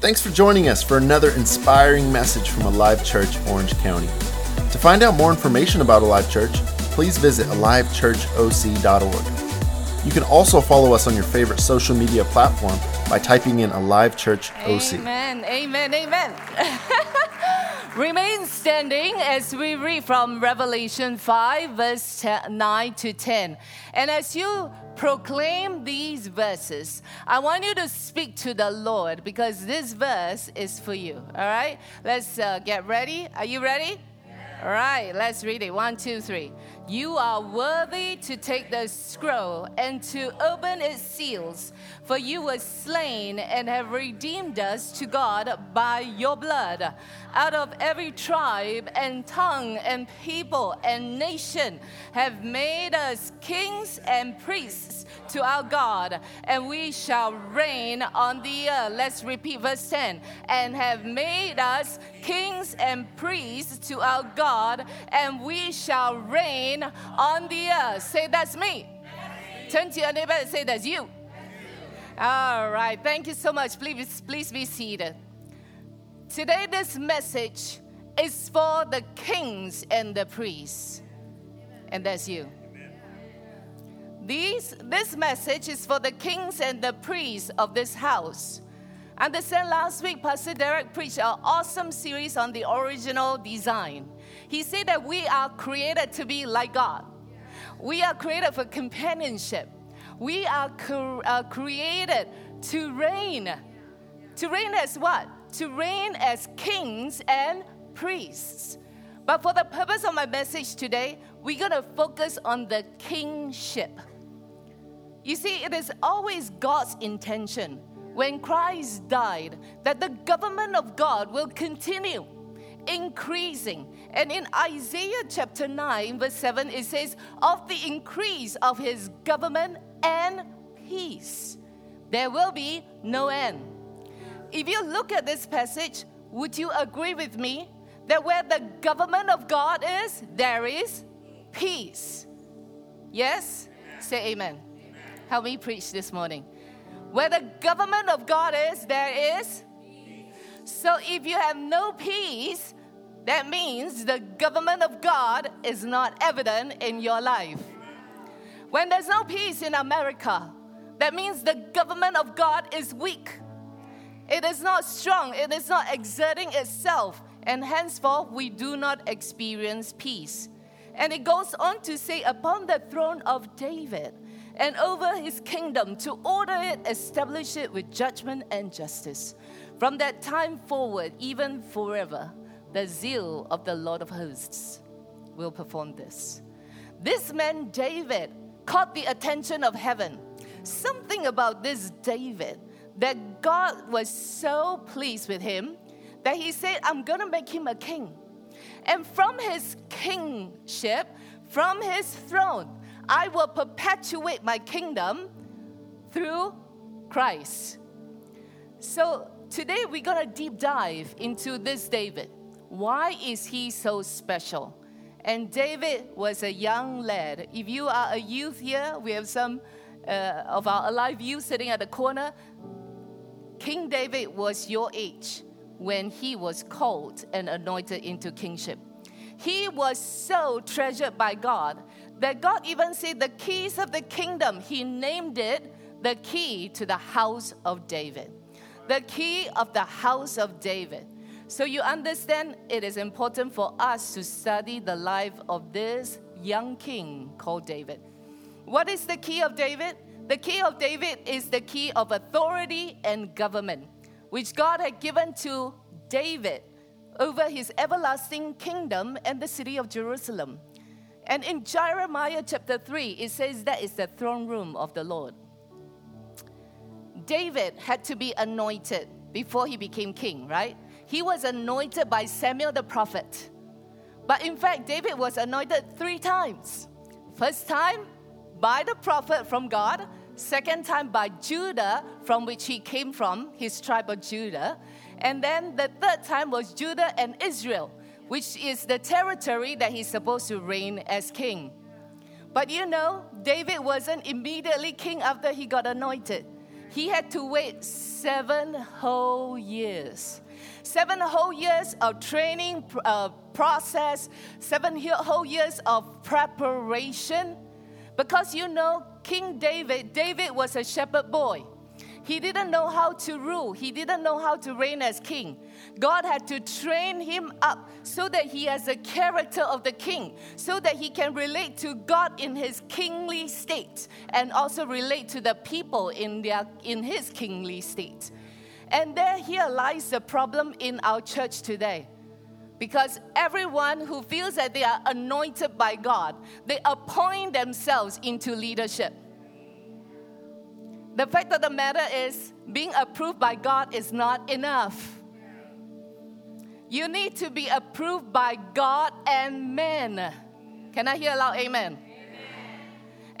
Thanks for joining us for another inspiring message from Alive Church, Orange County. To find out more information about Alive Church, please visit alivechurchoc.org. You can also follow us on your favorite social media platform by typing in Alive Church OC. Amen, amen, amen. Remain standing as we read from Revelation 5, verse 9 to 10. And as you proclaim these verses, I want you to speak to the Lord because this verse is for you. All right? Let's uh, get ready. Are you ready? All right, let's read it. One, two, three. You are worthy to take the scroll and to open its seals, for you were slain and have redeemed us to God by your blood. Out of every tribe and tongue and people and nation have made us kings and priests to our God, and we shall reign on the earth. Let's repeat verse 10 and have made us kings and priests to our God, and we shall reign on the earth. Say, That's me. Turn to your neighbor and say, That's you. All right, thank you so much. Please, please be seated. Today, this message is for the kings and the priests, and that's you. These, this message is for the kings and the priests of this house. Understand last week, Pastor Derek preached an awesome series on the original design. He said that we are created to be like God. We are created for companionship. We are cre- uh, created to reign. To reign as what? To reign as kings and priests. But for the purpose of my message today, we're going to focus on the kingship. You see, it is always God's intention when Christ died that the government of God will continue increasing. And in Isaiah chapter 9, verse 7, it says, Of the increase of his government and peace, there will be no end. If you look at this passage, would you agree with me that where the government of God is, there is peace? Yes? Say amen. amen. Help me preach this morning. Where the government of God is, there is so if you have no peace, that means the government of God is not evident in your life. When there's no peace in America, that means the government of God is weak. It is not strong, it is not exerting itself, and henceforth we do not experience peace. And it goes on to say, upon the throne of David and over his kingdom, to order it, establish it with judgment and justice. From that time forward, even forever, the zeal of the Lord of hosts will perform this. This man, David, caught the attention of heaven. Something about this David that God was so pleased with him that he said, I'm to make him a king. And from his kingship, from his throne, I will perpetuate my kingdom through Christ. So Today we're to deep dive into this David. Why is he so special? And David was a young lad. If you are a youth here, we have some uh, of our alive youth sitting at the corner. King David was your age when he was called and anointed into kingship. He was so treasured by God that God even said the keys of the kingdom, he named it the key to the house of David the key of the house of David. So you understand it is important for us to study the life of this young king called David. What is the key of David? The key of David is the key of authority and government, which God had given to David over his everlasting kingdom and the city of Jerusalem. And in Jeremiah chapter 3, it says that is the throne room of the Lord. David had to be anointed before he became king, right? He was anointed by Samuel the prophet. But in fact, David was anointed three times. First time by the prophet from God, second time by Judah, from which he came from, his tribe of Judah. And then the third time was Judah and Israel, which is the territory that he's supposed to reign as king. But you know, David wasn't immediately king after he got anointed He had to wait seven whole years. Seven whole years of training uh, process, seven whole years of preparation. Because you know, King David, David was a shepherd boy. He didn't know how to rule, he didn't know how to reign as king. God had to train him up so that he has the character of the king, so that he can relate to God in his kingly state and also relate to the people in, their, in his kingly state. And there here lies the problem in our church today. Because everyone who feels that they are anointed by God, they appoint themselves into leadership. The fact of the matter is, being approved by God is not enough. You need to be approved by God and men. Can I hear a loud amen? amen?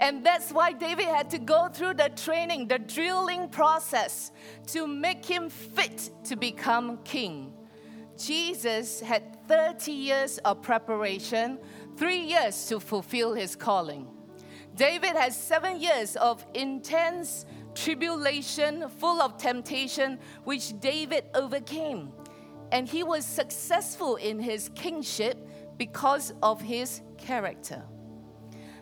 And that's why David had to go through the training, the drilling process to make him fit to become king. Jesus had 30 years of preparation, three years to fulfill his calling. David has seven years of intense tribulation, full of temptation, which David overcame and he was successful in his kingship because of his character.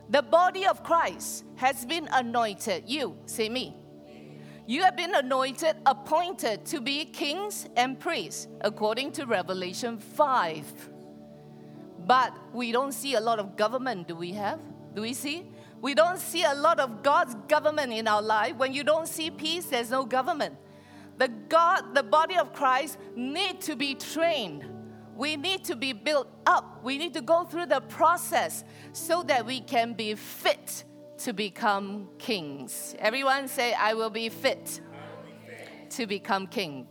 The body of Christ has been anointed. You, say me. You have been anointed, appointed to be kings and priests, according to Revelation 5. But we don't see a lot of government, do we have? Do we see? We don't see a lot of God's government in our life. When you don't see peace, there's no government the God, the body of Christ need to be trained. We need to be built up. We need to go through the process so that we can be fit to become kings. Everyone say, I will be fit, will be fit. to become king.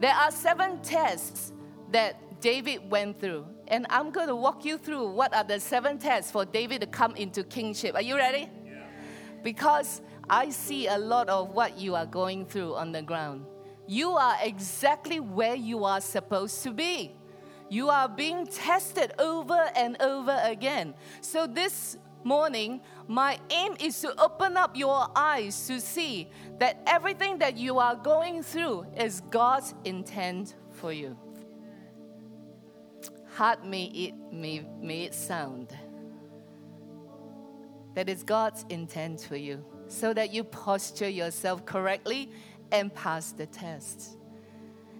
There are seven tests that David went through. And I'm going to walk you through what are the seven tests for David to come into kingship. Are you ready? Yeah. Because I see a lot of what you are going through on the ground. You are exactly where you are supposed to be. You are being tested over and over again. So, this morning, my aim is to open up your eyes to see that everything that you are going through is God's intent for you. Hard may it, may, may it sound that is God's intent for you so that you posture yourself correctly and pass the test.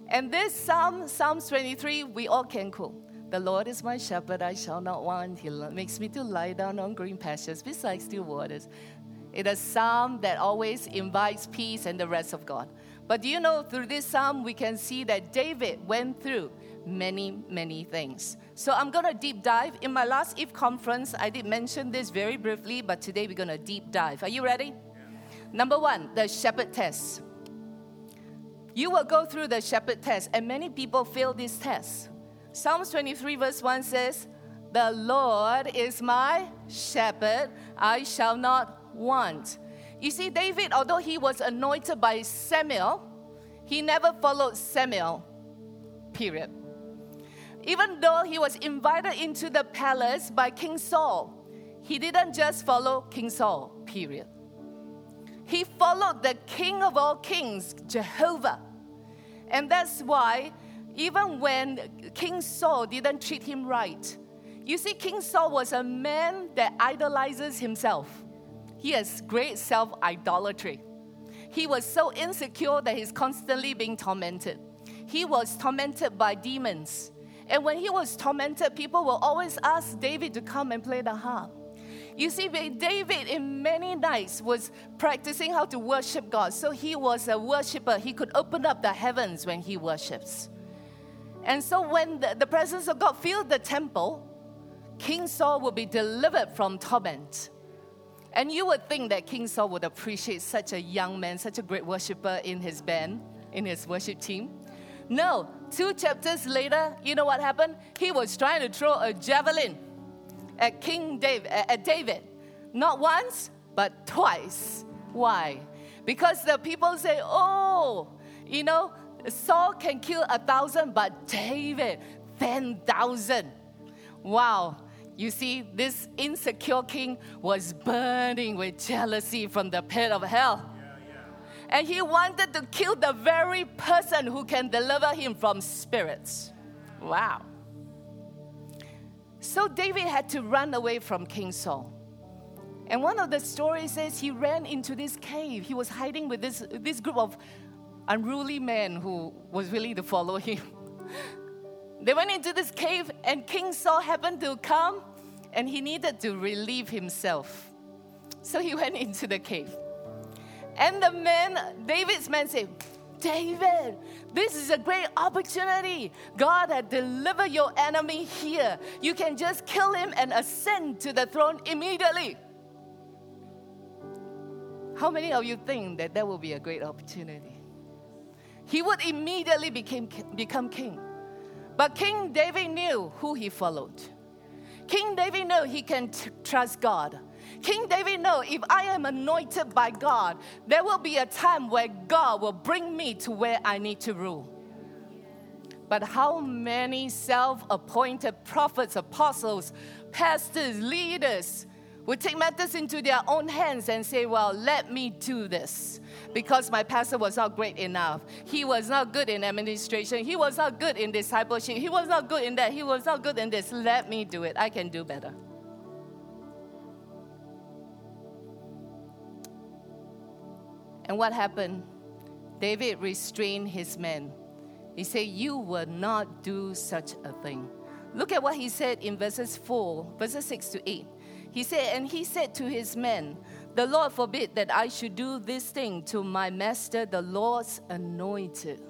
And this Psalm, Psalm 23, we all can quote. The Lord is my shepherd, I shall not want. He makes me to lie down on green pastures beside still waters. It is a psalm that always invites peace and the rest of God. But do you know, through this psalm, we can see that David went through many, many things. So I'm going to deep dive. In my last EVE conference, I did mention this very briefly, but today we're going to deep dive. Are you ready? Yeah. Number one, the shepherd test. You will go through the shepherd test, and many people fail this test. Psalms 23, verse 1 says, The Lord is my shepherd, I shall not want. You see, David, although he was anointed by Samuel, he never followed Samuel, period. Even though he was invited into the palace by King Saul, he didn't just follow King Saul, period. He followed the King of all kings, Jehovah. And that's why, even when King Saul didn't treat him right, you see, King Saul was a man that idolizes himself. He has great self idolatry. He was so insecure that he's constantly being tormented. He was tormented by demons. And when he was tormented, people will always ask David to come and play the harp. You see, David in many nights was practicing how to worship God. So he was a worshiper. He could open up the heavens when he worships. And so when the, the presence of God filled the temple, King Saul would be delivered from torment. And you would think that King Saul would appreciate such a young man, such a great worshiper in his band, in his worship team. No, two chapters later, you know what happened? He was trying to throw a javelin at King David, at David. Not once, but twice. Why? Because the people say, oh, you know, Saul can kill a thousand, but David, 10,000. Wow. You see, this insecure king was burning with jealousy from the pit of hell. And he wanted to kill the very person who can deliver him from spirits. Wow. So David had to run away from King Saul. And one of the stories says he ran into this cave. He was hiding with this, this group of unruly men who was willing to follow him. they went into this cave, and King Saul happened to come, and he needed to relieve himself. So he went into the cave. And the men, David's men said, David, this is a great opportunity. God had delivered your enemy here. You can just kill him and ascend to the throne immediately. How many of you think that that will be a great opportunity? He would immediately became, become king. But King David knew who he followed. King David knew he can t- trust God. King David knew if I am anointed by God, there will be a time where God will bring me to where I need to rule. But how many self appointed prophets, apostles, pastors, leaders would take matters into their own hands and say, Well, let me do this. Because my pastor was not great enough. He was not good in administration. He was not good in discipleship. He was not good in that. He was not good in this. Let me do it. I can do better. And what happened? David restrained his men. He said, You will not do such a thing. Look at what he said in verses 4, verses 6 to 8. He said, And he said to his men, The Lord forbid that I should do this thing to my master, the Lord's anointed.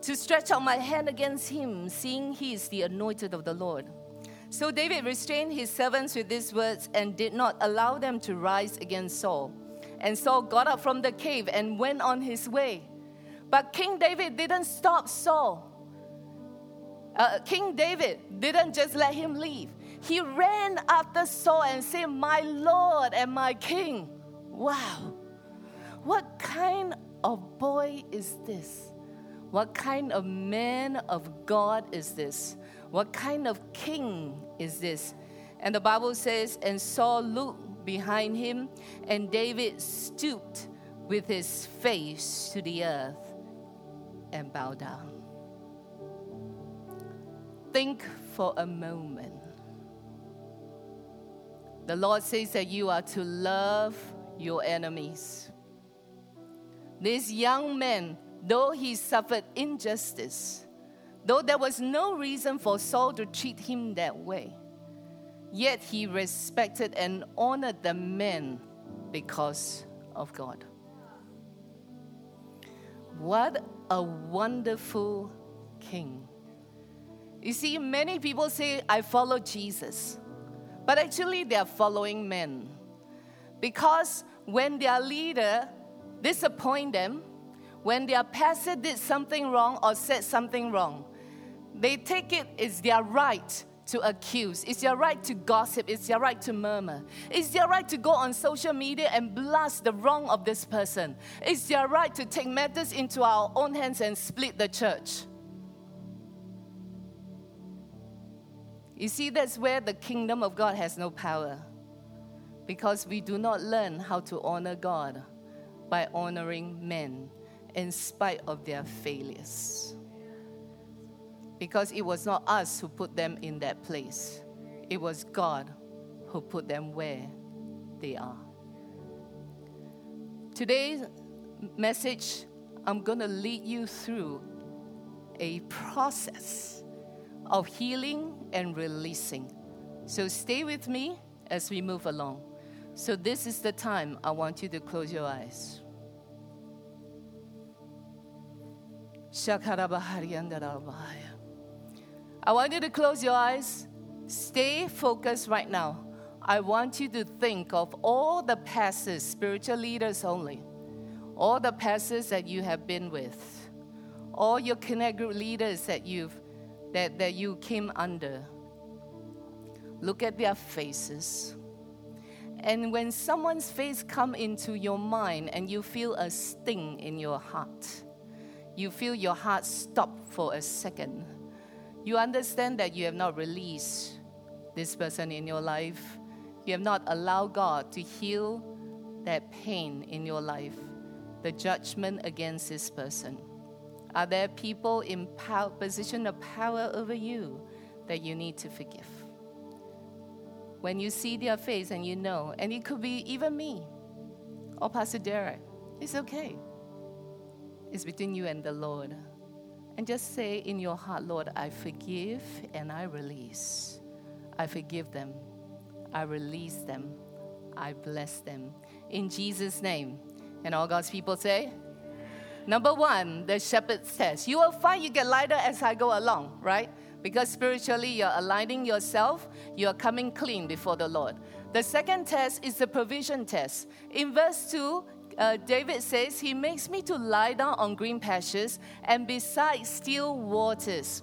To stretch out my hand against him, seeing he is the anointed of the Lord. So David restrained his servants with these words and did not allow them to rise against Saul. And Saul got up from the cave and went on his way. But King David didn't stop Saul. Uh, King David didn't just let him leave he ran after Saul and said, My Lord and my King. Wow. What kind of boy is this? What kind of man of God is this? What kind of king is this? And the Bible says, And Saul looked behind him, and David stooped with his face to the earth and bowed down. Think for a moment the Lord says that you are to love your enemies. This young man, though he suffered injustice, though there was no reason for Saul to treat him that way, yet he respected and honored the men because of God. What a wonderful king. You see, many people say, I follow Jesus. But actually, they are following men. Because when their leader disappoint them, when their pastor did something wrong or said something wrong, they take it as their right to accuse. It's your right to gossip. It's your right to murmur. It's your right to go on social media and blast the wrong of this person. It's your right to take matters into our own hands and split the church. You see, that's where the kingdom of God has no power. Because we do not learn how to honor God by honoring men in spite of their failures. Because it was not us who put them in that place, it was God who put them where they are. Today's message, I'm going to lead you through a process of healing and releasing. So stay with me as we move along. So, this is the time I want you to close your eyes. I want you to close your eyes. Stay focused right now. I want you to think of all the pastors, spiritual leaders only, all the pastors that you have been with, all your connect group leaders that you've that, that you came under. Look at their faces. And when someone's face come into your mind and you feel a sting in your heart, you feel your heart stop for a second. You understand that you have not released this person in your life. You have not allowed God to heal that pain in your life. the judgment against this person? Are there people in power, position of power over you that you need to forgive? When you see their face and you know, and it could be even me or Pastor Derek, it's okay. It's between you and the Lord. And just say in your heart, Lord, I forgive and I release. I forgive them. I release them. I bless them. In Jesus' name. And all God's people say, Number one, the shepherd's test. You will find you get lighter as I go along, right? Because spiritually you're aligning yourself, you're coming clean before the Lord. The second test is the provision test. In verse 2, uh, David says, He makes me to lie down on green pastures and beside still waters.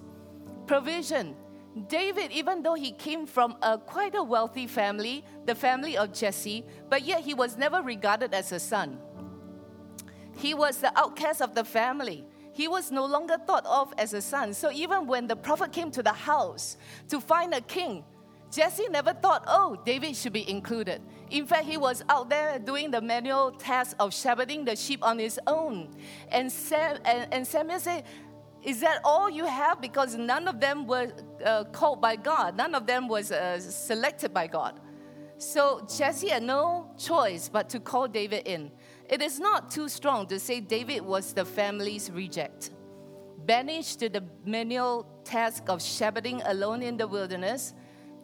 Provision. David, even though he came from a quite a wealthy family, the family of Jesse, but yet he was never regarded as a son. He was the outcast of the family. He was no longer thought of as a son. So even when the prophet came to the house to find a king, Jesse never thought, oh, David should be included. In fact, he was out there doing the manual task of shepherding the sheep on his own. And, Sam, and, and Samuel said, Is that all you have? Because none of them were uh, called by God, none of them was uh, selected by God. So Jesse had no choice but to call David in. It is not too strong to say David was the family's reject. Banished to the menial task of shepherding alone in the wilderness,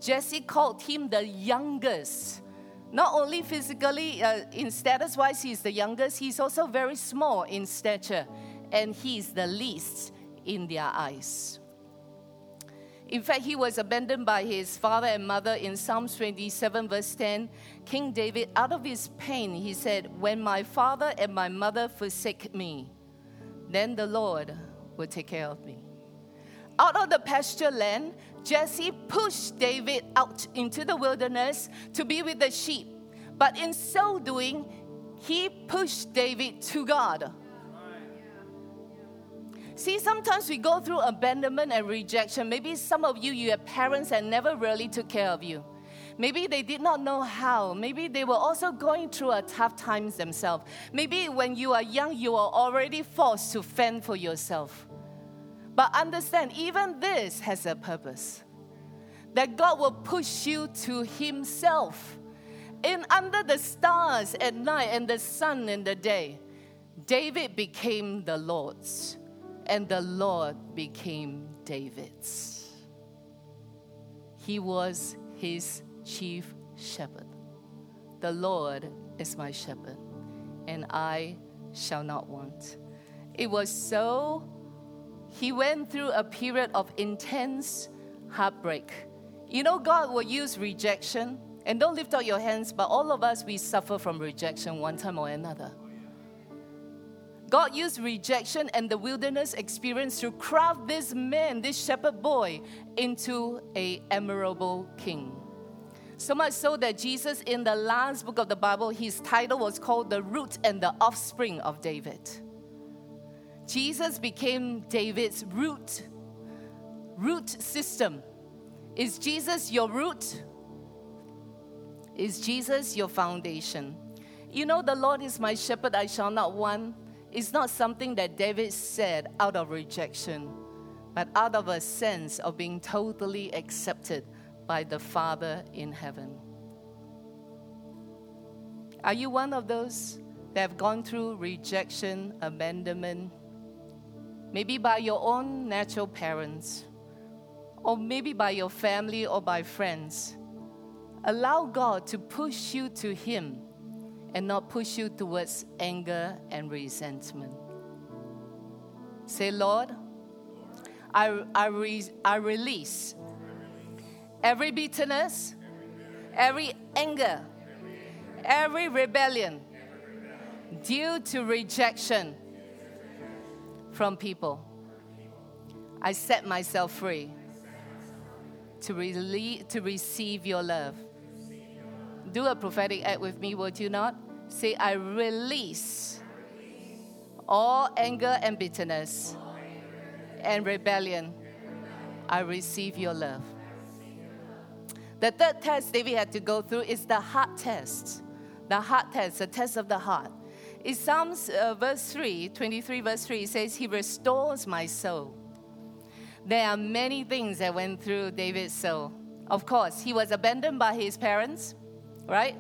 Jesse called him the youngest. Not only physically, uh, in status wise, he's the youngest, he's also very small in stature, and he's the least in their eyes. In fact, he was abandoned by his father and mother in Psalms 27, verse 10. King David, out of his pain, he said, When my father and my mother forsake me, then the Lord will take care of me. Out of the pasture land, Jesse pushed David out into the wilderness to be with the sheep. But in so doing, he pushed David to God. See, sometimes we go through abandonment and rejection. Maybe some of you, you have parents that never really took care of you. Maybe they did not know how. Maybe they were also going through a tough times themselves. Maybe when you are young, you are already forced to fend for yourself. But understand, even this has a purpose. That God will push you to Himself. In under the stars at night and the sun in the day, David became the Lord's, and the Lord became David's. He was his chief shepherd. The Lord is my shepherd, and I shall not want. It was so he went through a period of intense heartbreak. You know, God will use rejection, and don't lift up your hands, but all of us, we suffer from rejection one time or another. God used rejection and the wilderness experience to craft this man, this shepherd boy, into a admirable king. So much so that Jesus, in the last book of the Bible, his title was called The Root and the Offspring of David. Jesus became David's root, root system. Is Jesus your root? Is Jesus your foundation? You know, the Lord is my shepherd, I shall not want. It's not something that David said out of rejection, but out of a sense of being totally accepted by the Father in heaven. Are you one of those that have gone through rejection, abandonment, maybe by your own natural parents, or maybe by your family or by friends. Allow God to push you to Him and not push you towards anger and resentment. Say, Lord, I, I, re, I release every bitterness, every anger, every rebellion due to rejection from people. I set myself free to, rele- to receive your love. Do a prophetic act with me, would you not? Say, I release all anger and bitterness and rebellion. I receive your love. The third test David had to go through is the heart test. The heart test, the test of the heart In Psalms uh, verse 3, 23 verse 3, it says, He restores my soul. There are many things that went through David's soul. Of course, he was abandoned by his parents, right?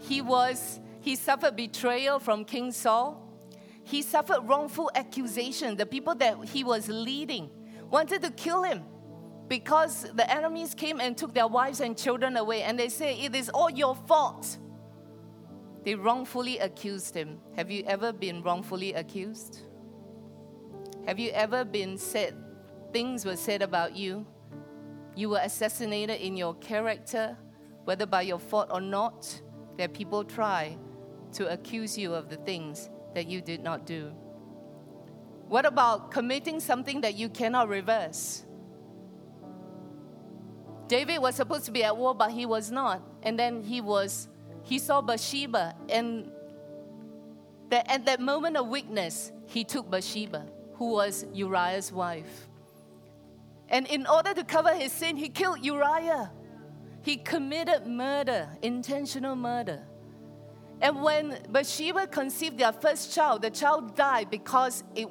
He was he suffered betrayal from King Saul. He suffered wrongful accusation. The people that he was leading wanted to kill him because the enemies came and took their wives and children away and they say it is all your fault. They wrongfully accused him. Have you ever been wrongfully accused? Have you ever been said, things were said about you? You were assassinated in your character, whether by your fault or not, that people try to accuse you of the things that you did not do. What about committing something that you cannot reverse? David was supposed to be at war, but he was not. And then he was he saw Bathsheba, and that at that moment of weakness, he took Bathsheba, who was Uriah's wife. And in order to cover his sin, he killed Uriah. He committed murder, intentional murder. And when Bathsheba conceived their first child, the child died because, it,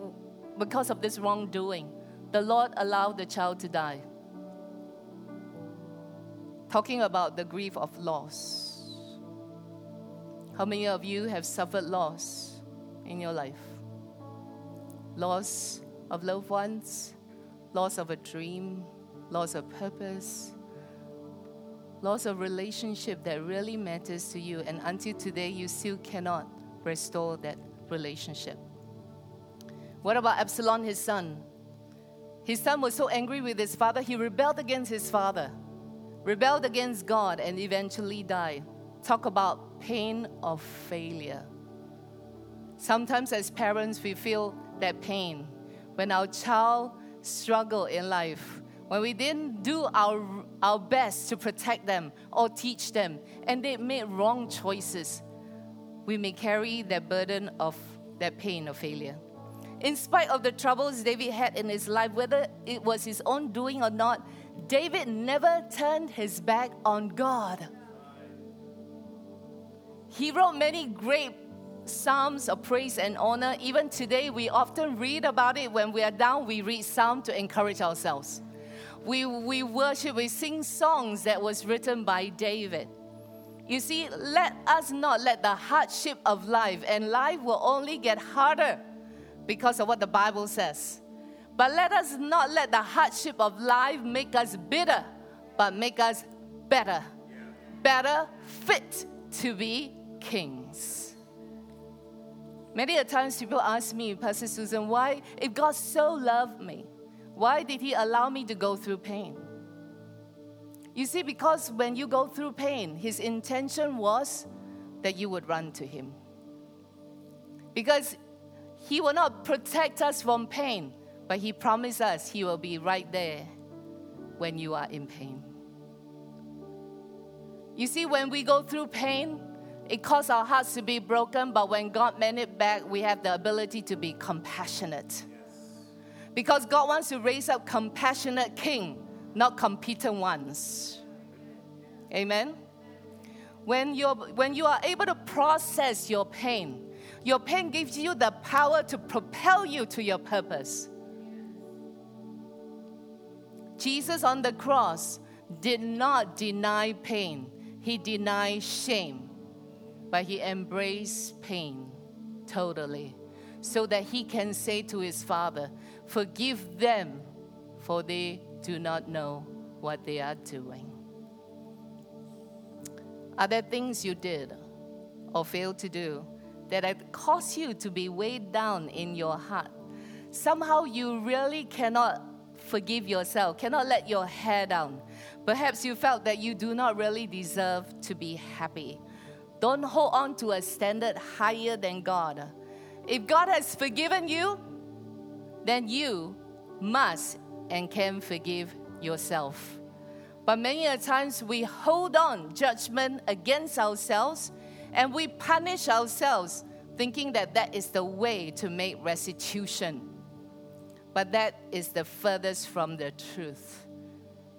because of this wrongdoing. The Lord allowed the child to die. Talking about the grief of loss. How many of you have suffered loss in your life? Loss of loved ones, loss of a dream, loss of purpose, loss of relationship that really matters to you, and until today you still cannot restore that relationship. What about Absalom, his son? His son was so angry with his father, he rebelled against his father, rebelled against God, and eventually died talk about pain of failure. Sometimes, as parents, we feel that pain when our child struggle in life, when we didn't do our, our best to protect them or teach them, and they made wrong choices, we may carry that burden of that pain of failure. In spite of the troubles David had in his life, whether it was his own doing or not, David never turned his back on God. He wrote many great psalms of praise and honor. Even today, we often read about it. When we are down, we read psalm to encourage ourselves. We, we worship, we sing songs that was written by David. You see, let us not let the hardship of life, and life will only get harder because of what the Bible says. But let us not let the hardship of life make us bitter, but make us better. Better fit to be kings. Many a times people ask me, Pastor Susan, why, if God so loved me, why did He allow me to go through pain? You see, because when you go through pain, His intention was that you would run to Him. Because He will not protect us from pain, but He promised us He will be right there when you are in pain. You see, when we go through pain, it caused our hearts to be broken, but when God made it back, we have the ability to be compassionate. Because God wants to raise up compassionate king, not competent ones. Amen. When you're when you are able to process your pain, your pain gives you the power to propel you to your purpose. Jesus on the cross did not deny pain, he denied shame but he embraced pain totally so that he can say to his father, Forgive them, for they do not know what they are doing. Are there things you did or failed to do that had caused you to be weighed down in your heart? Somehow you really cannot forgive yourself, cannot let your hair down. Perhaps you felt that you do not really deserve to be happy don't hold on to a standard higher than God. If God has forgiven you, then you must and can forgive yourself. But many a times we hold on judgment against ourselves and we punish ourselves thinking that that is the way to make restitution. But that is the furthest from the truth.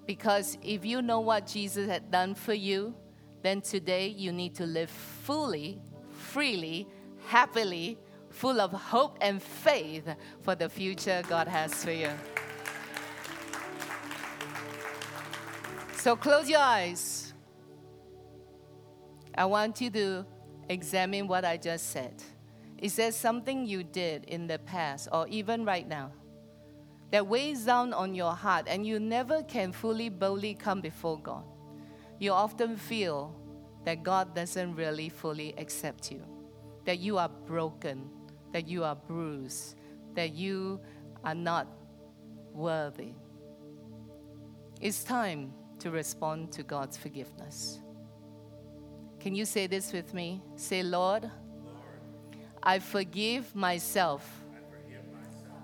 Because if you know what Jesus had done for you, then today you need to live fully, freely, happily, full of hope and faith for the future God has for you. So close your eyes. I want you to examine what I just said. Is there something you did in the past or even right now that weighs down on your heart and you never can fully boldly come before God? You often feel that God doesn't really fully accept you, that you are broken, that you are bruised, that you are not worthy. It's time to respond to God's forgiveness. Can you say this with me? Say, Lord, Lord I, forgive myself. I forgive myself.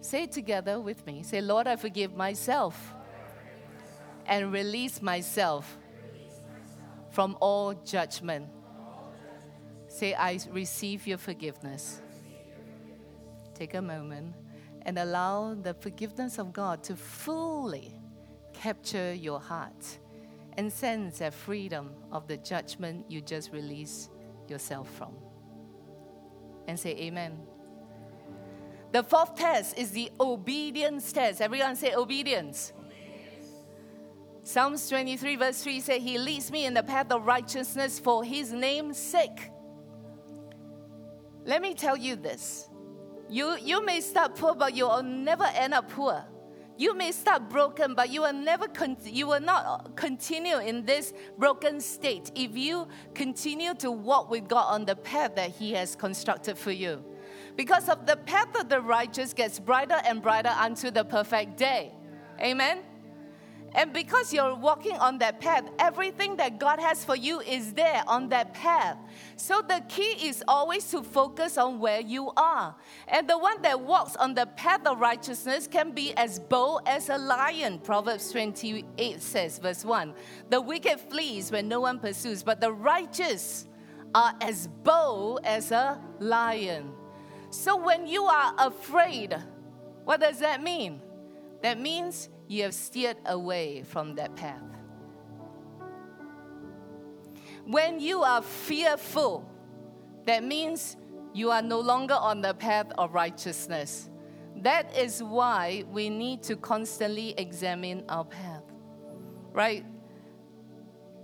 Say it together with me. Say, Lord, I forgive myself, I forgive myself. and release myself. From, all judgment. Say, I receive your forgiveness. Receive your forgiveness. Take a moment and allow the forgiveness of God to fully capture your heart and sense that freedom of the judgment you just released yourself from. And say amen. The fourth test is the obedience test. Everyone say obedience. obedience. Psalms 23, verse 3 says, He leads me in the path of righteousness for His name's sake. Let me tell you this. You, you may start poor, but you'll never end up poor. You may start broken, but you will never con- you will not continue in this broken state if you continue to walk with God on the path that He has constructed for you. Because of the path of the righteous gets brighter and brighter unto the perfect day. Amen. And because you're walking on that path, everything that God has for you is there on that path. So the key is always to focus on where you are. And the one that walks on the path of righteousness can be as bold as a lion. Proverbs 28 says, verse 1 The wicked flees when no one pursues, but the righteous are as bold as a lion. So when you are afraid, what does that mean? That means you have steered away from that path. When you are fearful, that means you are no longer on the path of righteousness. That is why we need to constantly examine our path. Right?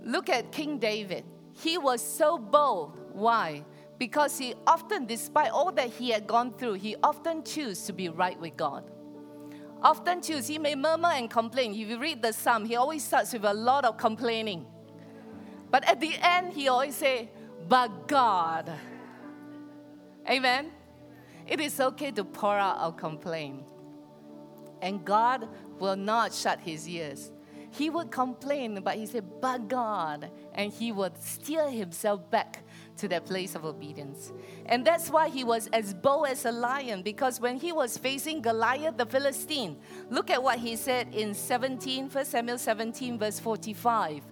Look at King David. He was so bold. Why? Because he often, despite all that he had gone through, he often chose to be right with God often choose, he may murmur and complain. If you read the psalm, he always starts with a lot of complaining. But at the end, he always say, but God. Amen. It is okay to pour out our complaint. And God will not shut his ears. He would complain, but he said, but God. And he would steer himself back to that place of obedience. And that's why he was as bold as a lion, because when he was facing Goliath the Philistine, look at what he said in 17, 1 Samuel 17, verse 45.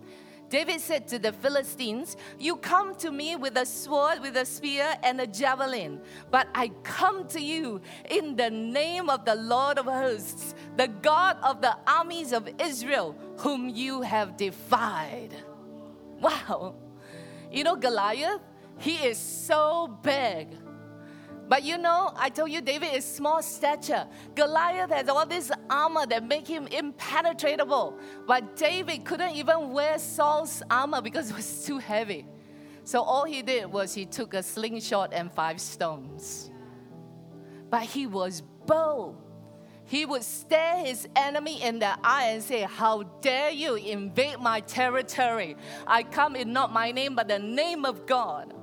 David said to the Philistines, You come to me with a sword, with a spear, and a javelin, but I come to you in the name of the Lord of hosts, the God of the armies of Israel, whom you have defied. Wow. You know, Goliath, he is so big. But you know, I told you David is small stature. Goliath has all this armor that make him impenetrable. But David couldn't even wear Saul's armor because it was too heavy. So all he did was he took a slingshot and five stones. But he was bold. He would stare his enemy in the eye and say, How dare you invade my territory? I come in not my name, but the name of God.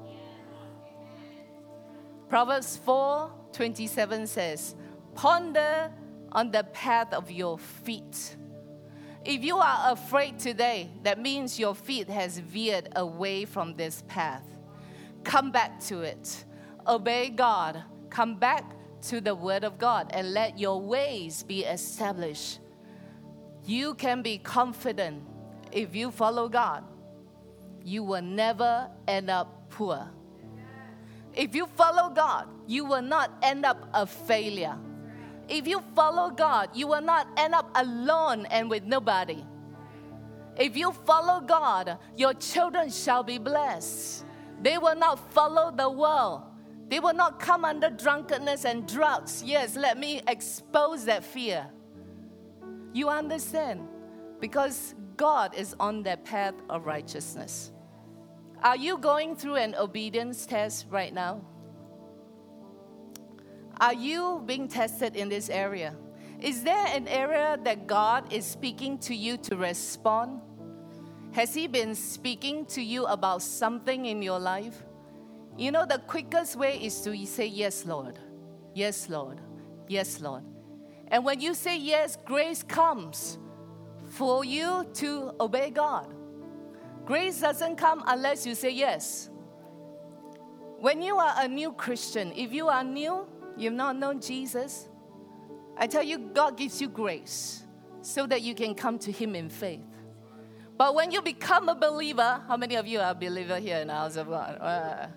Proverbs 4 27 says, Ponder on the path of your feet. If you are afraid today, that means your feet has veered away from this path. Come back to it. Obey God. Come back to the Word of God and let your ways be established. You can be confident if you follow God, you will never end up poor. If you follow God, you will not end up a failure. If you follow God, you will not end up alone and with nobody. If you follow God, your children shall be blessed. They will not follow the world. They will not come under drunkenness and drugs. Yes, let me expose that fear. You understand? Because God is on their path of righteousness. Are you going through an obedience test right now? Are you being tested in this area? Is there an area that God is speaking to you to respond? Has He been speaking to you about something in your life? You know, the quickest way is to say, Yes, Lord. Yes, Lord. Yes, Lord. And when you say yes, grace comes for you to obey God. Grace doesn't come unless you say yes. When you are a new Christian, if you are new, you've not known Jesus, I tell you, God gives you grace so that you can come to Him in faith. But when you become a believer, how many of you are a believer here in the house of God? Uh,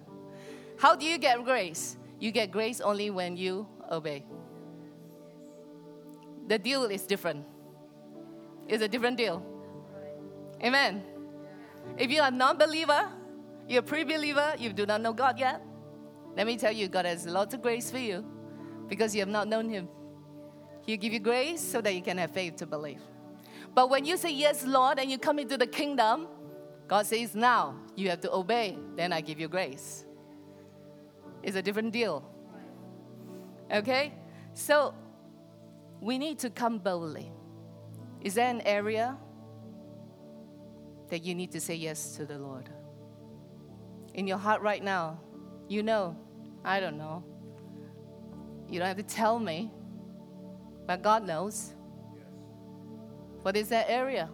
how do you get grace? You get grace only when you obey. The deal is different. It's a different deal. Amen. If you are non-believer, you're a pre-believer, you do not know God yet. Let me tell you, God has lots of grace for you because you have not known Him. He'll give you grace so that you can have faith to believe. But when you say yes, Lord, and you come into the kingdom, God says, now you have to obey, then I give you grace. It's a different deal. Okay? So we need to come boldly. Is there an area that you need to say yes to the Lord? In your heart right now, you know, I don't know. You don't have to tell me, but God knows. What is that area?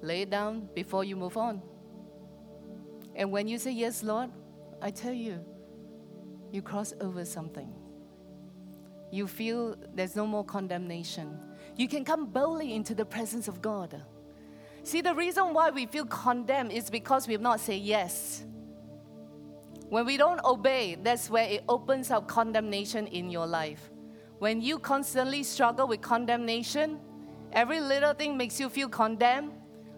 Lay it down before you move on. And when you say, Yes, Lord, I tell you, you cross over something. You feel there's no more condemnation. You can come boldly into the presence of God. See, the reason why we feel condemned is because we have not said yes. When we don't obey, that's where it opens up condemnation in your life. When you constantly struggle with condemnation, every little thing makes you feel condemned.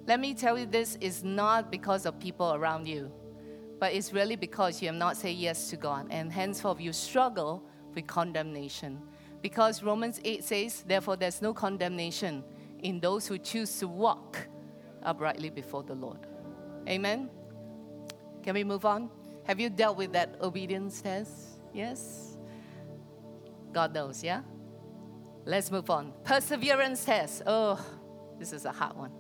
Let me tell you, this is not because of people around you but it's really because you have not said yes to God, and henceforth you struggle with condemnation. Because Romans 8 says, Therefore, there's no condemnation in those who choose to walk uprightly before the Lord. Amen? Can we move on? Have you dealt with that obedience test? Yes? God knows, yeah? Let's move on. Perseverance test. Oh, this is a hard one.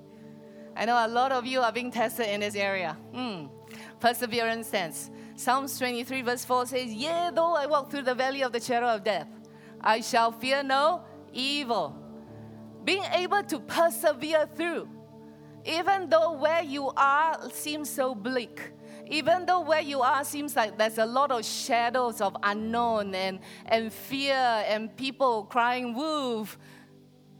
I know a lot of you are being tested in this area. Hmm perseverance test. Psalms 23, verse 4 says, Yea, though I walk through the valley of the shadow of death, I shall fear no evil. Being able to persevere through, even though where you are seems so bleak, even though where you are seems like there's a lot of shadows of unknown and, and fear and people crying wolf,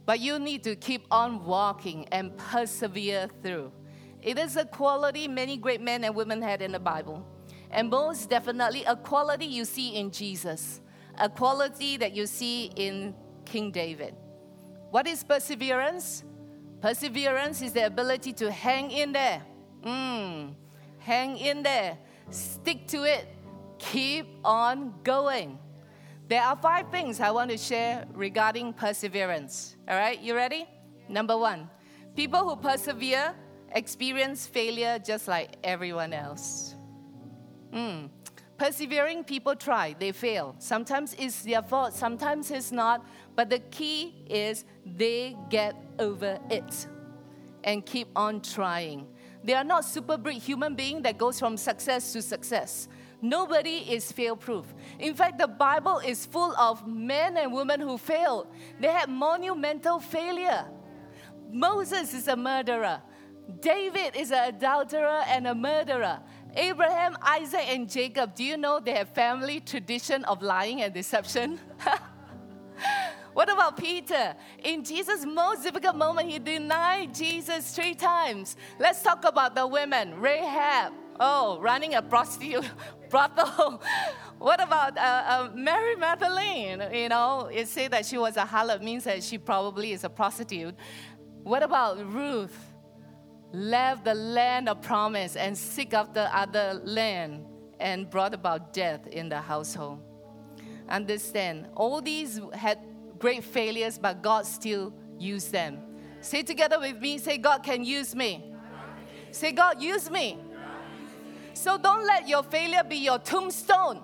but you need to keep on walking and persevere through. It is a quality many great men and women had in the Bible. And most definitely a quality you see in Jesus, a quality that you see in King David. What is perseverance? Perseverance is the ability to hang in there. Mm, hang in there. Stick to it. Keep on going. There are five things I want to share regarding perseverance. All right, you ready? Number one, people who persevere experience failure just like everyone else. Mm. Persevering people try, they fail. Sometimes it's their fault, sometimes it's not. But the key is they get over it and keep on trying. They are not super bright human being that goes from success to success. Nobody is fail proof. In fact, the Bible is full of men and women who failed. They had monumental failure. Moses is a murderer. David is an adulterer and a murderer. Abraham, Isaac, and Jacob, do you know they have family tradition of lying and deception? what about Peter? In Jesus' most difficult moment, he denied Jesus three times. Let's talk about the women. Rahab, oh, running a prostitute brothel. what about uh, uh, Mary Magdalene? You know, it said that she was a harlot means that she probably is a prostitute. What about Ruth? left the land of promise and seek after other land and brought about death in the household. Understand, all these had great failures, but God still used them. Say together with me, say, God can use me. Say, God, use me. So don't let your failure be your tombstone,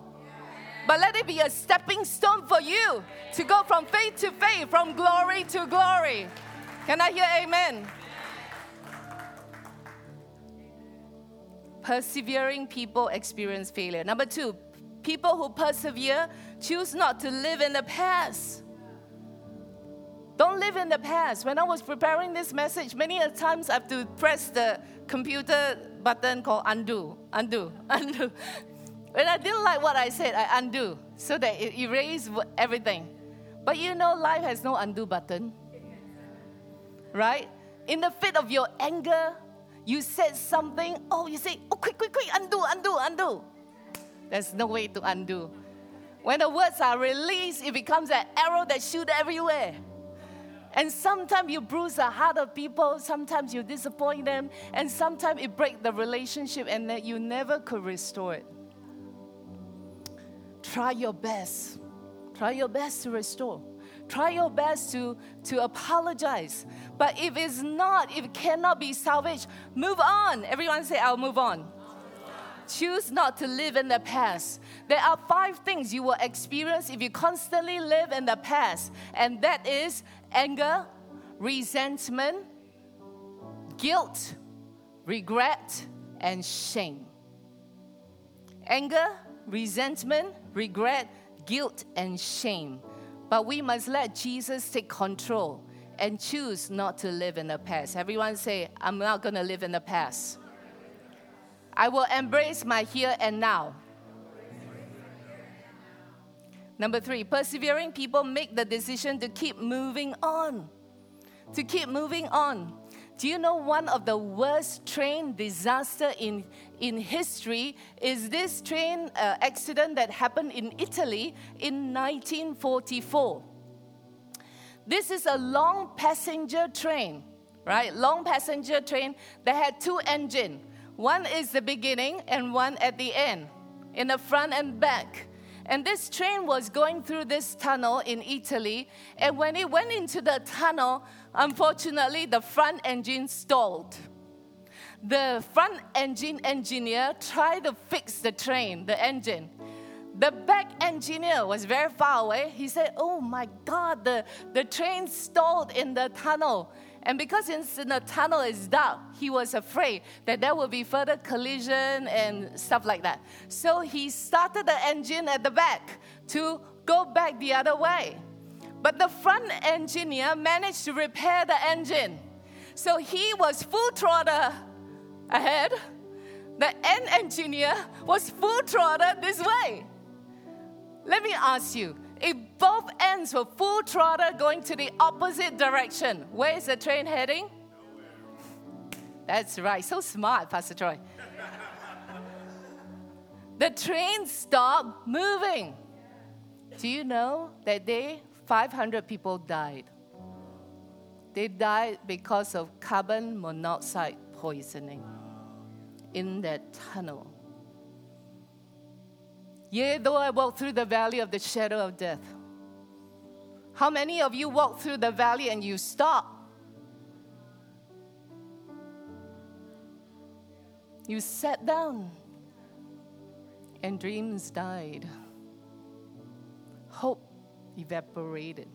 but let it be a stepping stone for you to go from faith to faith, from glory to glory. Can I hear amen? Persevering people experience failure. Number two, people who persevere choose not to live in the past. Don't live in the past. When I was preparing this message, many a times I have to press the computer button called undo, undo, undo. When I didn't like what I said, I undo so that it erases everything. But you know, life has no undo button. Right? In the fit of your anger, you said something, oh, you say, oh, quick, quick, quick, undo, undo, undo. There's no way to undo. When the words are released, it becomes an arrow that shoots everywhere. And sometimes you bruise the heart of people, sometimes you disappoint them, and sometimes it breaks the relationship and that you never could restore it. Try your best. Try your best to restore. Try your best to, to apologize. But if it's not, if it cannot be salvaged, move on. Everyone say, I'll move on. Choose not to live in the past. There are five things you will experience if you constantly live in the past, and that is anger, resentment, guilt, regret, and shame. Anger, resentment, regret, guilt, and shame. But we must let Jesus take control and choose not to live in the past. Everyone say, I'm not going to live in the past. I will embrace my here and now. Number three, persevering people make the decision to keep moving on. To keep moving on. Do you know one of the worst train disaster in, in history is this train uh, accident that happened in Italy in 1944. This is a long passenger train, right? Long passenger train that had two engines. One is the beginning and one at the end, in the front and back. And this train was going through this tunnel in Italy. And when it went into the tunnel, unfortunately, the front engine stalled. The front engine engineer tried to fix the train, the engine. The back engineer was very far away. He said, Oh my God, the, the train stalled in the tunnel. And because in the tunnel is dark, he was afraid that there will be further collision and stuff like that. So he started the engine at the back to go back the other way. But the front engineer managed to repair the engine. So he was full throttle ahead. The end engineer was full throttle this way. Let me ask you if both ends were full throttle going to the opposite direction, where is the train heading? That's right. So smart, Pastor Troy. the train stopped moving. Do you know that day 500 people died? They died because of carbon monoxide poisoning in that tunnel. Yea, though I walk through the valley of the shadow of death. How many of you walk through the valley and you stop? You sat down and dreams died. Hope evaporated.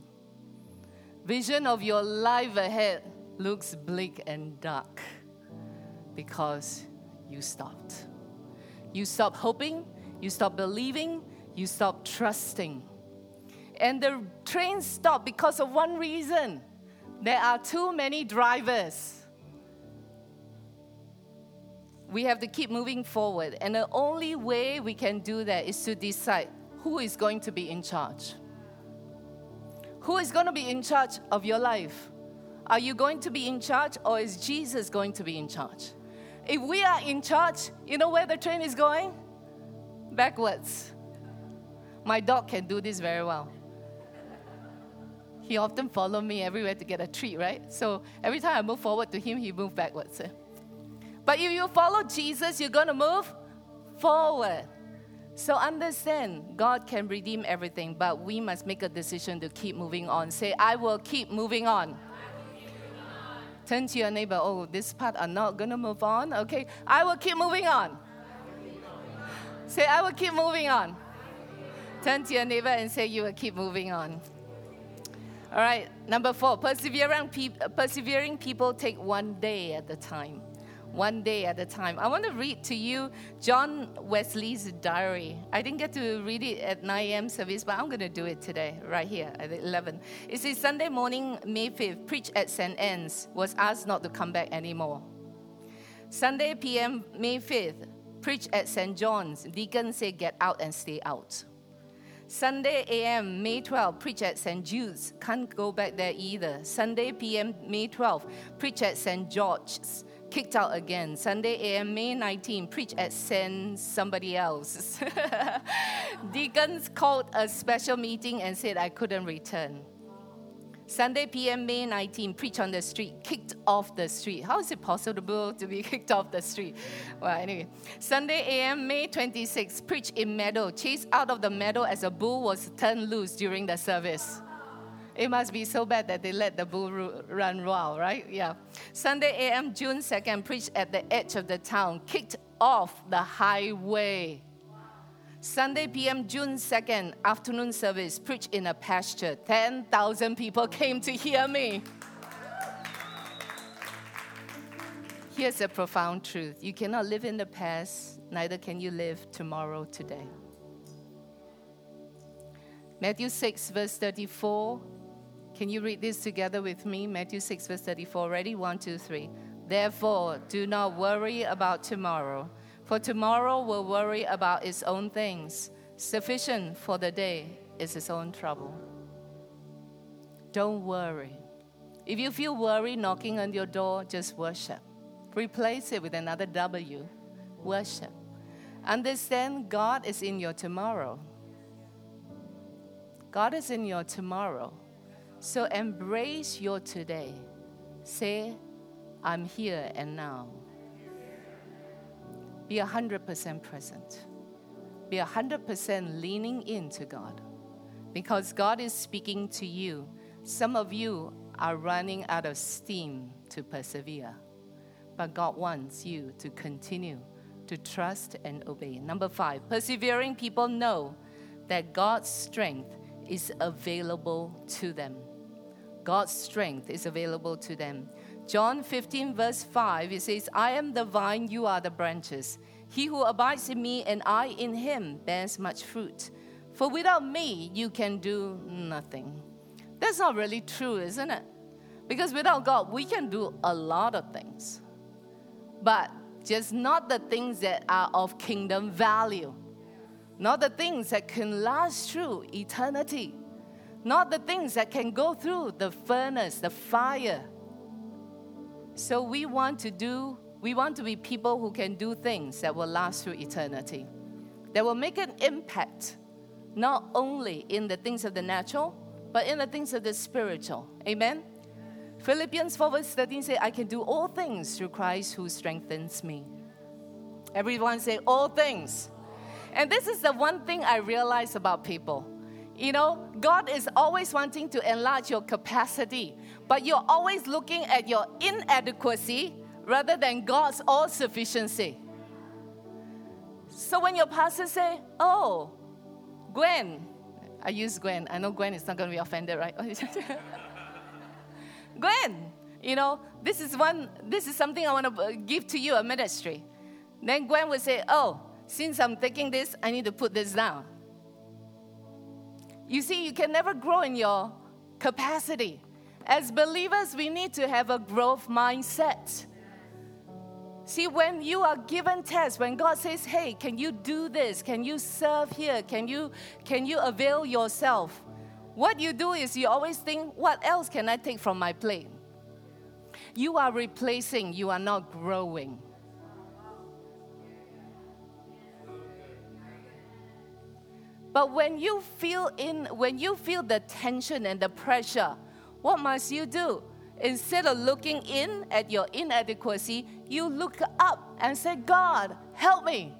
Vision of your life ahead looks bleak and dark because you stopped. You stopped hoping, you stop believing, you stop trusting. And the train stopped because of one reason there are too many drivers. We have to keep moving forward. And the only way we can do that is to decide who is going to be in charge. Who is going to be in charge of your life? Are you going to be in charge or is Jesus going to be in charge? If we are in charge, you know where the train is going? Backwards. My dog can do this very well. He often follow me everywhere to get a treat, right? So every time I move forward to him, he move backwards. But if you follow Jesus, you're going to move forward. So understand, God can redeem everything, but we must make a decision to keep moving on. Say, I will keep moving on. Turn to your neighbor, oh, this part are not going to move on. Okay, I will keep moving on. Say, I will keep moving on. Turn to your neighbor and say, You will keep moving on. All right, number four, persevering, pe- persevering people take one day at a time one day at a time. I want to read to you John Wesley's diary. I didn't get to read it at 9 a.m. service, but I'm going to do it today, right here at 11. It says Sunday morning, May 5th, preach at St. Anne's, was asked not to come back anymore. Sunday p.m., May 5th, preach at St. John's. Deacon said, get out and stay out. Sunday AM, May 12, preach at St. Jude's. Can't go back there either. Sunday PM, May 12, preach at St. George's kicked out again. Sunday AM, May 19, preach at St. somebody else. Deacons called a special meeting and said I couldn't return. Sunday PM, May 19, preach on the street, kicked off the street. How is it possible to be kicked off the street? Well, anyway. Sunday AM, May 26, preach in meadow, chased out of the meadow as a bull was turned loose during the service. It must be so bad that they let the bull run wild, right? Yeah. Sunday AM, June 2nd, preached at the edge of the town, kicked off the highway. Sunday PM, June 2nd, afternoon service, preached in a pasture. 10,000 people came to hear me. Here's a profound truth you cannot live in the past, neither can you live tomorrow today. Matthew 6, verse 34 can you read this together with me? Matthew 6, verse 34. Ready? One, two, three. Therefore, do not worry about tomorrow, for tomorrow will worry about its own things. Sufficient for the day is its own trouble. Don't worry. If you feel worry knocking on your door, just worship. Replace it with another W. Worship. Understand God is in your tomorrow. God is in your tomorrow. So embrace your today. Say, I'm here and now. Be 100% present. Be 100% leaning into God. Because God is speaking to you. Some of you are running out of steam to persevere. But God wants you to continue to trust and obey. Number five, persevering people know that God's strength is available to them. God's strength is available to them. John 15, verse 5, it says, I am the vine, you are the branches. He who abides in me and I in him bears much fruit. For without me, you can do nothing. That's not really true, isn't it? Because without God, we can do a lot of things, but just not the things that are of kingdom value, not the things that can last through eternity not the things that can go through the furnace, the fire. So we want to do, we want to be people who can do things that will last through eternity, that will make an impact, not only in the things of the natural, but in the things of the spiritual. Amen? Philippians 4 verse 13 say, I can do all things through Christ who strengthens me. Everyone say, all things. And this is the one thing I realize about people you know, God is always wanting to enlarge your capacity, but you're always looking at your inadequacy rather than God's all sufficiency. So when your pastor say, "Oh, Gwen," I use Gwen. I know Gwen is not going to be offended, right? Gwen, you know, this is one. This is something I want to uh, give to you a ministry. Then Gwen would say, "Oh, since I'm taking this, I need to put this down." You see, you can never grow in your capacity. As believers, we need to have a growth mindset. See, when you are given tests, when God says, "Hey, can you do this? Can you serve here? Can you can you avail yourself?" What you do is you always think, "What else can I take from my plate?" You are replacing, you are not growing. But when you feel in when you feel the tension and the pressure, what must you do? Instead of looking in at your inadequacy, you look up and say, God, help me.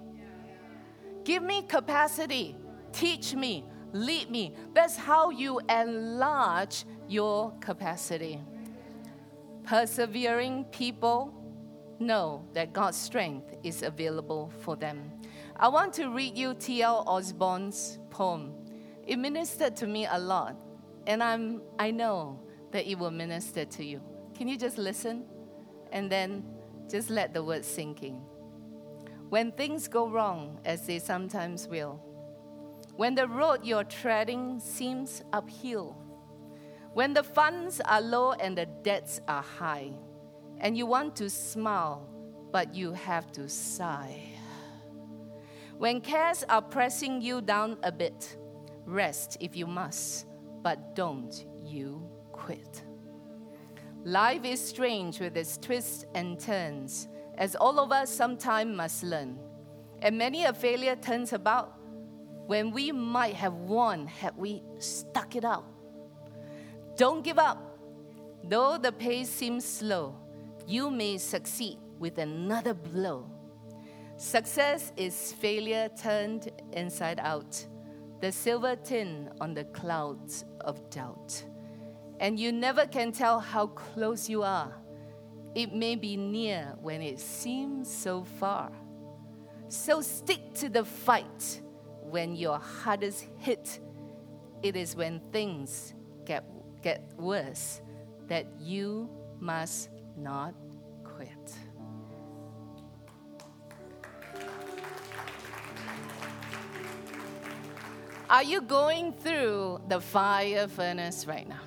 Give me capacity. Teach me. Lead me. That's how you enlarge your capacity. Persevering people know that God's strength is available for them. I want to read you T.L. Osborn's poem. It ministered to me a lot, and I'm, I know that it will minister to you. Can you just listen and then just let the word sink in? When things go wrong, as they sometimes will, when the road you're treading seems uphill, when the funds are low and the debts are high, and you want to smile, but you have to sigh. When cares are pressing you down a bit, rest if you must, but don't you quit. Life is strange with its twists and turns, as all of us sometime must learn. And many a failure turns about when we might have won had we stuck it out. Don't give up. Though the pace seems slow, you may succeed with another blow. Success is failure turned inside out, the silver tin on the clouds of doubt. And you never can tell how close you are. It may be near when it seems so far. So stick to the fight when your hardest hit. It is when things get, get worse that you must not quit. Are you going through the fire furnace right now?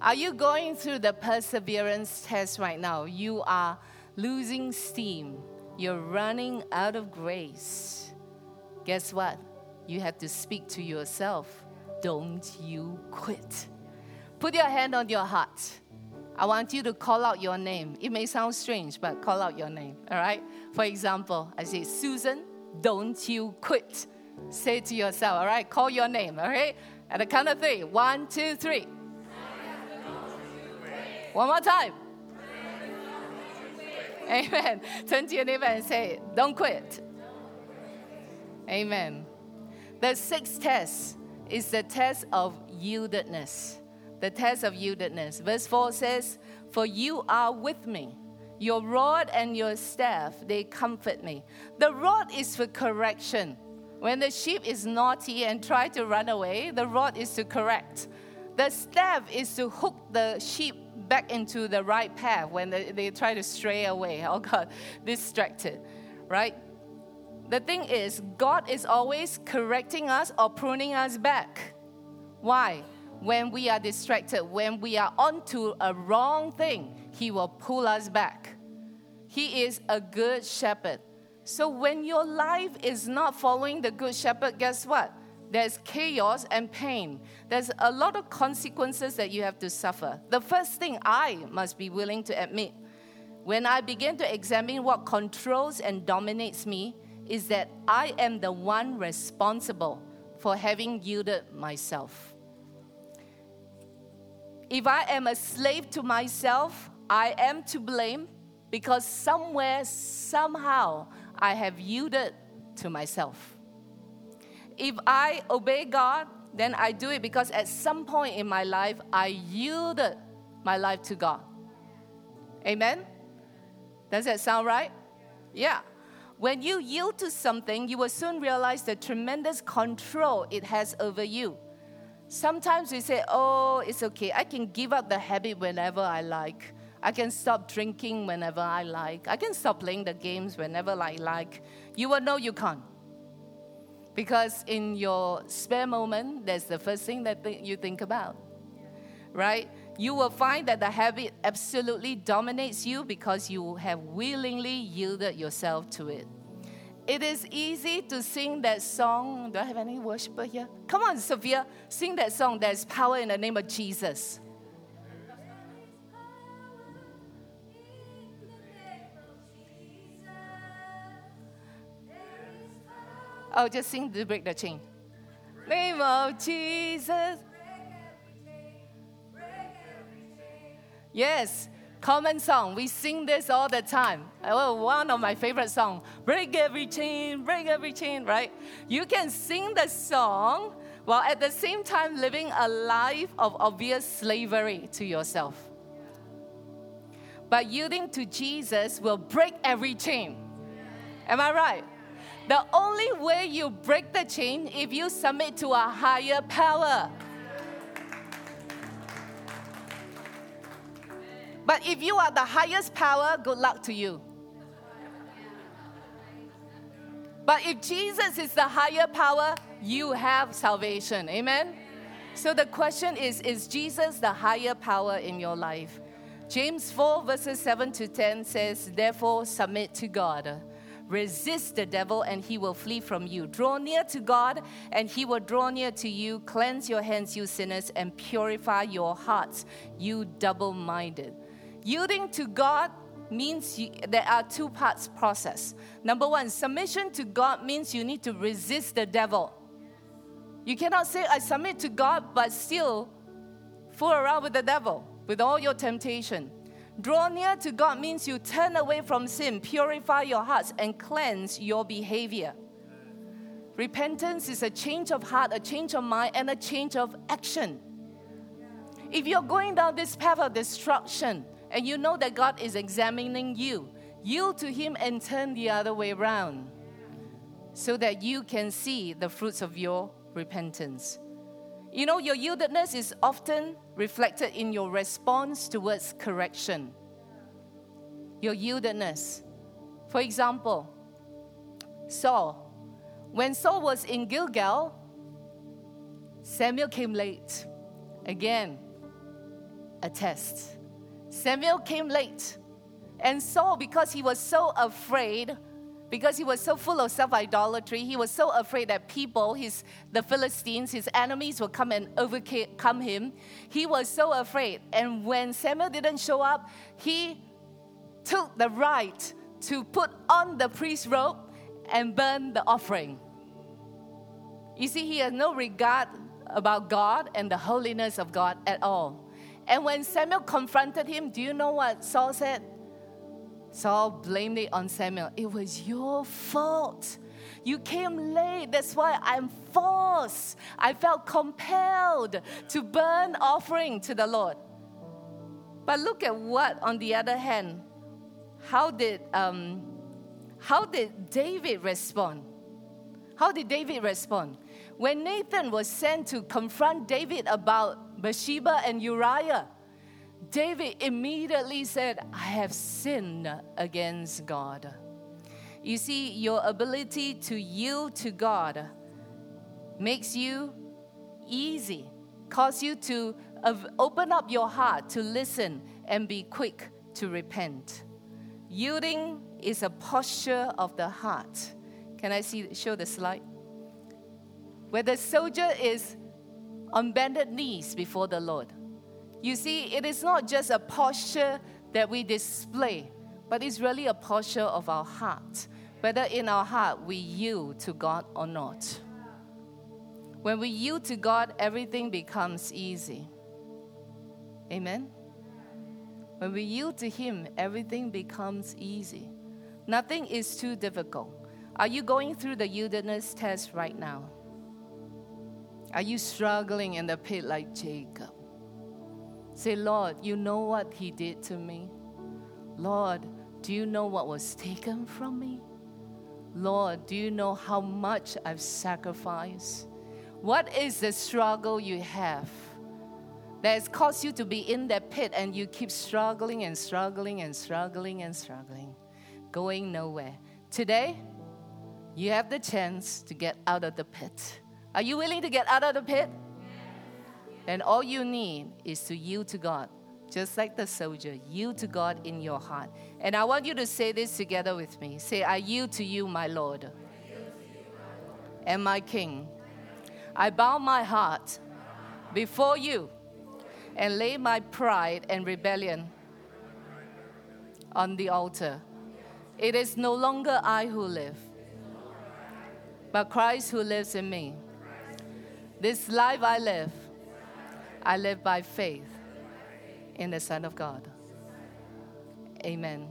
Are you going through the perseverance test right now? You are losing steam. You're running out of grace. Guess what? You have to speak to yourself. Don't you quit. Put your hand on your heart. I want you to call out your name. It may sound strange, but call out your name, all right? For example, I say, Susan, don't you quit. Say to yourself, all right? Call your name, all right? At the count of three. One, two, three. One more time. Amen. Turn to your neighbor and say, Don't quit. Amen. The sixth test is the test of yieldedness the test of yieldedness. Verse 4 says, For you are with me. Your rod and your staff, they comfort me. The rod is for correction. When the sheep is naughty and try to run away, the rod is to correct. The staff is to hook the sheep back into the right path when they, they try to stray away oh or got distracted, right? The thing is, God is always correcting us or pruning us back. Why? when we are distracted, when we are onto a wrong thing, He will pull us back. He is a good shepherd. So when your life is not following the good shepherd, guess what? There's chaos and pain. There's a lot of consequences that you have to suffer. The first thing I must be willing to admit when I begin to examine what controls and dominates me is that I am the one responsible for having yielded myself. If I am a slave to myself, I am to blame because somewhere, somehow, I have yielded to myself. If I obey God, then I do it because at some point in my life, I yielded my life to God. Amen? Does that sound right? Yeah. When you yield to something, you will soon realize the tremendous control it has over you. Sometimes we say, oh, it's okay. I can give up the habit whenever I like. I can stop drinking whenever I like. I can stop playing the games whenever I like. You will know you can't. Because in your spare moment, that's the first thing that th- you think about. Right? You will find that the habit absolutely dominates you because you have willingly yielded yourself to it. It is easy to sing that song. Do I have any worshiper here? Come on, Sophia, sing that song. There's power in the name of Jesus. Oh, just sing to break the chain. Name of Jesus. Yes, Common song. We sing this all the time. Oh, one of my favorite songs. Break every chain, break every chain, right? You can sing the song while at the same time living a life of obvious slavery to yourself. But yielding to Jesus will break every chain. Am I right? The only way you break the chain if you submit to a higher power. But if you are the highest power, good luck to you. But if Jesus is the higher power, you have salvation. Amen? So the question is Is Jesus the higher power in your life? James 4, verses 7 to 10 says, Therefore, submit to God. Resist the devil, and he will flee from you. Draw near to God, and he will draw near to you. Cleanse your hands, you sinners, and purify your hearts, you double minded. Yielding to God means you, there are two parts process. Number one, submission to God means you need to resist the devil. You cannot say, I submit to God, but still fool around with the devil, with all your temptation. Draw near to God means you turn away from sin, purify your hearts, and cleanse your behavior. Repentance is a change of heart, a change of mind, and a change of action. If you're going down this path of destruction, and you know that God is examining you, yield to Him and turn the other way around so that you can see the fruits of your repentance. You know, your yieldedness is often reflected in your response towards correction. Your yieldedness. For example, Saul. When Saul was in Gilgal, Samuel came late. Again, a test. Samuel came late. And Saul, because he was so afraid, because he was so full of self-idolatry, he was so afraid that people, his the Philistines, his enemies would come and overcome him. He was so afraid. And when Samuel didn't show up, he took the right to put on the priest's robe and burn the offering. You see, he has no regard about God and the holiness of God at all. And when Samuel confronted him, do you know what Saul said? Saul blamed it on Samuel. It was your fault. You came late. That's why I'm forced. I felt compelled to burn offering to the Lord. But look at what, on the other hand, how did um, how did David respond? How did David respond? When Nathan was sent to confront David about Bathsheba and Uriah, David immediately said, I have sinned against God. You see, your ability to yield to God makes you easy, cause you to open up your heart to listen and be quick to repent. Yielding is a posture of the heart. Can I see show the slide? Where the soldier is on bended knees before the Lord. You see, it is not just a posture that we display, but it's really a posture of our heart, whether in our heart we yield to God or not. When we yield to God, everything becomes easy. Amen? When we yield to Him, everything becomes easy. Nothing is too difficult. Are you going through the yieldedness test right now? Are you struggling in the pit like Jacob? Say, Lord, you know what he did to me? Lord, do you know what was taken from me? Lord, do you know how much I've sacrificed? What is the struggle you have that has caused you to be in that pit and you keep struggling and struggling and struggling and struggling, going nowhere? Today, you have the chance to get out of the pit. Are you willing to get out of the pit? Then all you need is to yield to God, just like the soldier. Yield to God in your heart. And I want you to say this together with me. Say, I yield to you, my Lord, and my King. I bow my heart before you and lay my pride and rebellion on the altar. It is no longer I who live, but Christ who lives in me. This life I live, I live by faith in the Son of God. Amen.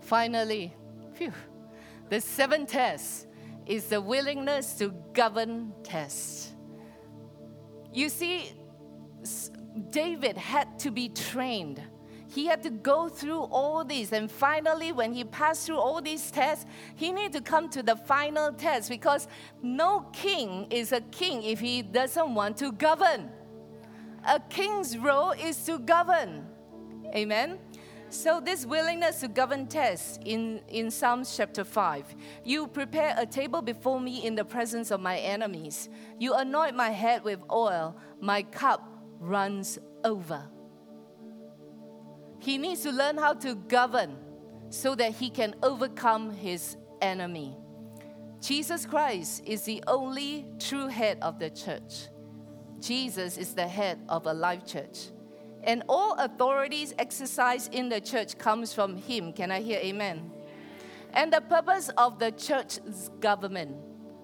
Finally, phew, the seventh test is the willingness to govern test. You see, David had to be trained. He had to go through all these, and finally, when he passed through all these tests, he needed to come to the final test because no king is a king if he doesn't want to govern. A king's role is to govern. Amen. So, this willingness to govern test in, in Psalms chapter 5. You prepare a table before me in the presence of my enemies. You anoint my head with oil, my cup runs over. He needs to learn how to govern so that he can overcome his enemy. Jesus Christ is the only true head of the church. Jesus is the head of Alive Church. And all authorities exercised in the church comes from him. Can I hear amen? And the purpose of the church's government.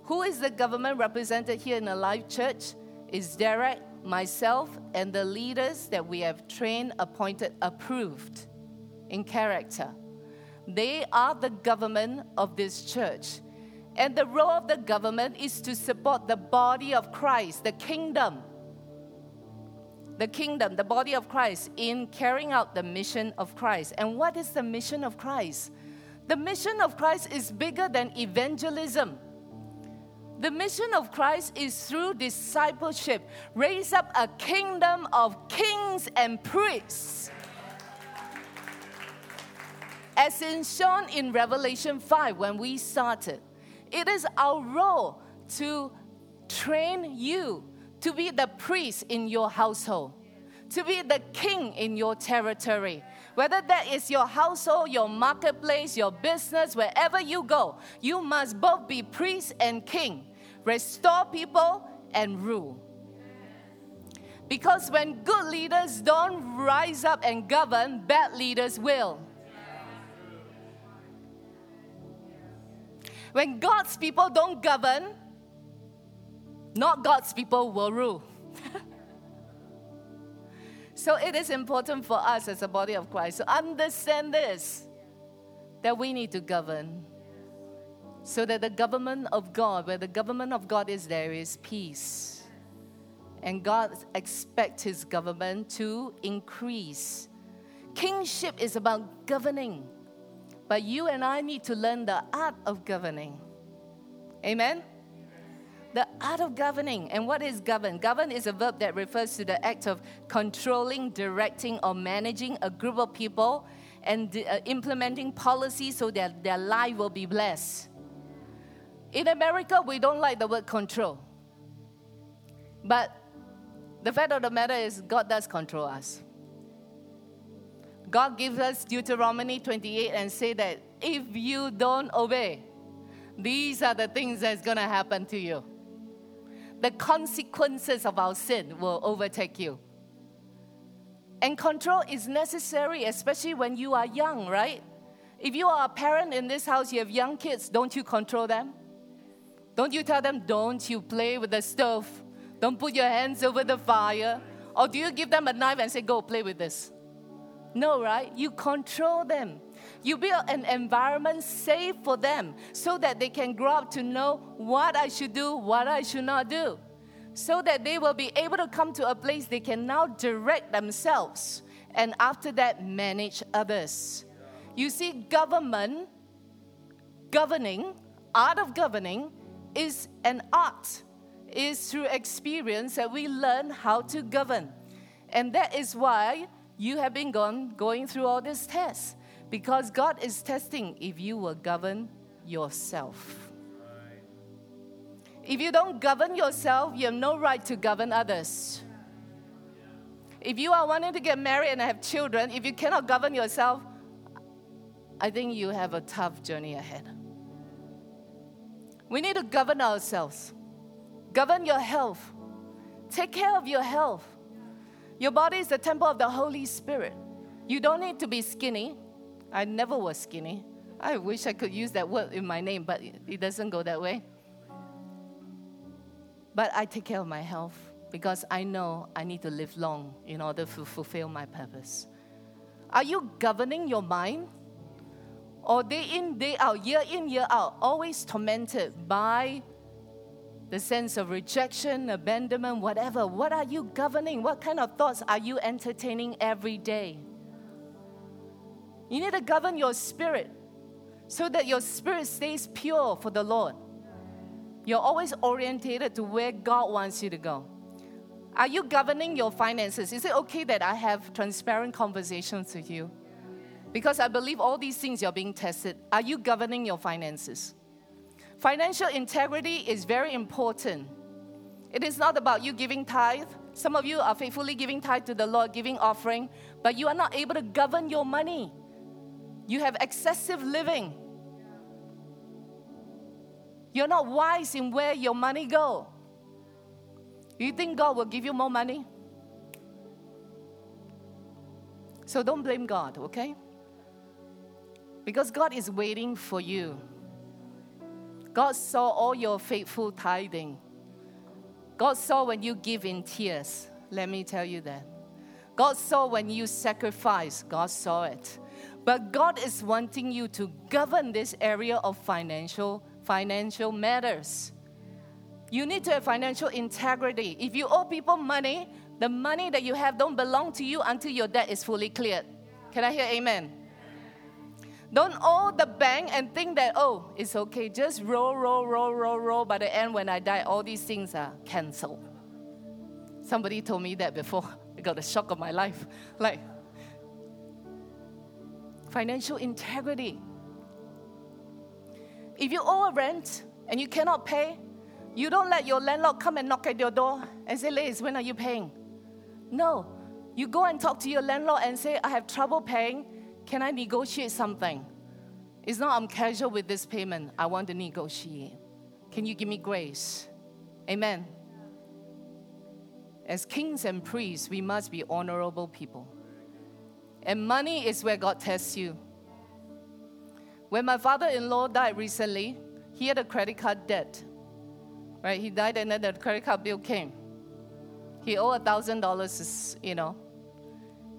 Who is the government represented here in Alive Church? Is Derek, myself, and the leaders that we have trained, appointed, approved in character. They are the government of this church. And the role of the government is to support the body of Christ, the kingdom. The kingdom, the body of Christ, in carrying out the mission of Christ. And what is the mission of Christ? The mission of Christ is bigger than evangelism. The mission of Christ is through discipleship, raise up a kingdom of kings and priests. As in shown in Revelation 5 when we started, it is our role to train you to be the priest in your household, to be the king in your territory, whether that is your household, your marketplace, your business, wherever you go, you must both be priest and king, restore people and rule. Because when good leaders don't rise up and govern, bad leaders will. When God's people don't govern, not God's people will rule. So it is important for us as a body of Christ to understand this that we need to govern. So that the government of God, where the government of God is, there is peace. And God expects his government to increase. Kingship is about governing. But you and I need to learn the art of governing. Amen? the art of governing. And what is govern? Govern is a verb that refers to the act of controlling, directing, or managing a group of people and uh, implementing policies so that their life will be blessed. In America, we don't like the word control. But the fact of the matter is, God does control us. God gives us Deuteronomy 28 and say that if you don't obey, these are the things that's going to happen to you the consequences of our sin will overtake you. And control is necessary, especially when you are young, right? If you are a parent in this house, you have young kids, don't you control them? Don't you tell them, don't you play with the stove? Don't put your hands over the fire? Or do you give them a knife and say, go play with this? No, right? You control them. You build an environment safe for them so that they can grow up to know what I should do, what I should not do. So that they will be able to come to a place they can now direct themselves and after that manage others. You see, government, governing, art of governing is an art, is through experience that we learn how to govern. And that is why you have been gone, going through all these tests because God is testing if you will govern yourself. If you don't govern yourself, you have no right to govern others. If you are wanting to get married and have children, if you cannot govern yourself, I think you have a tough journey ahead. We need to govern ourselves. Govern your health. Take care of your health. Your body is the temple of the Holy Spirit. You don't need to be skinny. I never was skinny. I wish I could use that word in my name, but it doesn't go that way. But I take care of my health because I know I need to live long in order to fulfill my purpose. Are you governing your mind? Or day in, day out, year in, year out, always tormented by the sense of rejection, abandonment, whatever. What are you governing? What kind of thoughts are you entertaining every day? You need to govern your spirit so that your spirit stays pure for the Lord. You're always orientated to where God wants you to go. Are you governing your finances? Is it okay that I have transparent conversations with you? Because I believe all these things you're being tested. Are you governing your finances? Financial integrity is very important. It is not about you giving tithe. Some of you are faithfully giving tithe to the Lord, giving offering, but you are not able to govern your money. You have excessive living. You're not wise in where your money go. You think God will give you more money? So don't blame God, okay? Because God is waiting for you. God saw all your faithful tithing. God saw when you give in tears. Let me tell you that. God saw when you sacrifice. God saw it. But God is wanting you to govern this area of financial financial matters. You need to have financial integrity. If you owe people money, the money that you have don't belong to you until your debt is fully cleared. Can I hear amen? Don't owe the bank and think that, oh, it's okay. Just roll, roll, roll, roll, roll. By the end, when I die, all these things are canceled. Somebody told me that before. I got a shock of my life. Like, financial integrity. If you owe a rent and you cannot pay, you don't let your landlord come and knock at your door and say, Liz, when are you paying? No. You go and talk to your landlord and say, I have trouble paying. Can I negotiate something? It's not I'm casual with this payment. I want to negotiate. Can you give me grace? Amen. As kings and priests, we must be honorable people. And money is where God tests you. When my father in law died recently, he had a credit card debt. Right? He died and then the credit card bill came. He owed a thousand dollars, you know.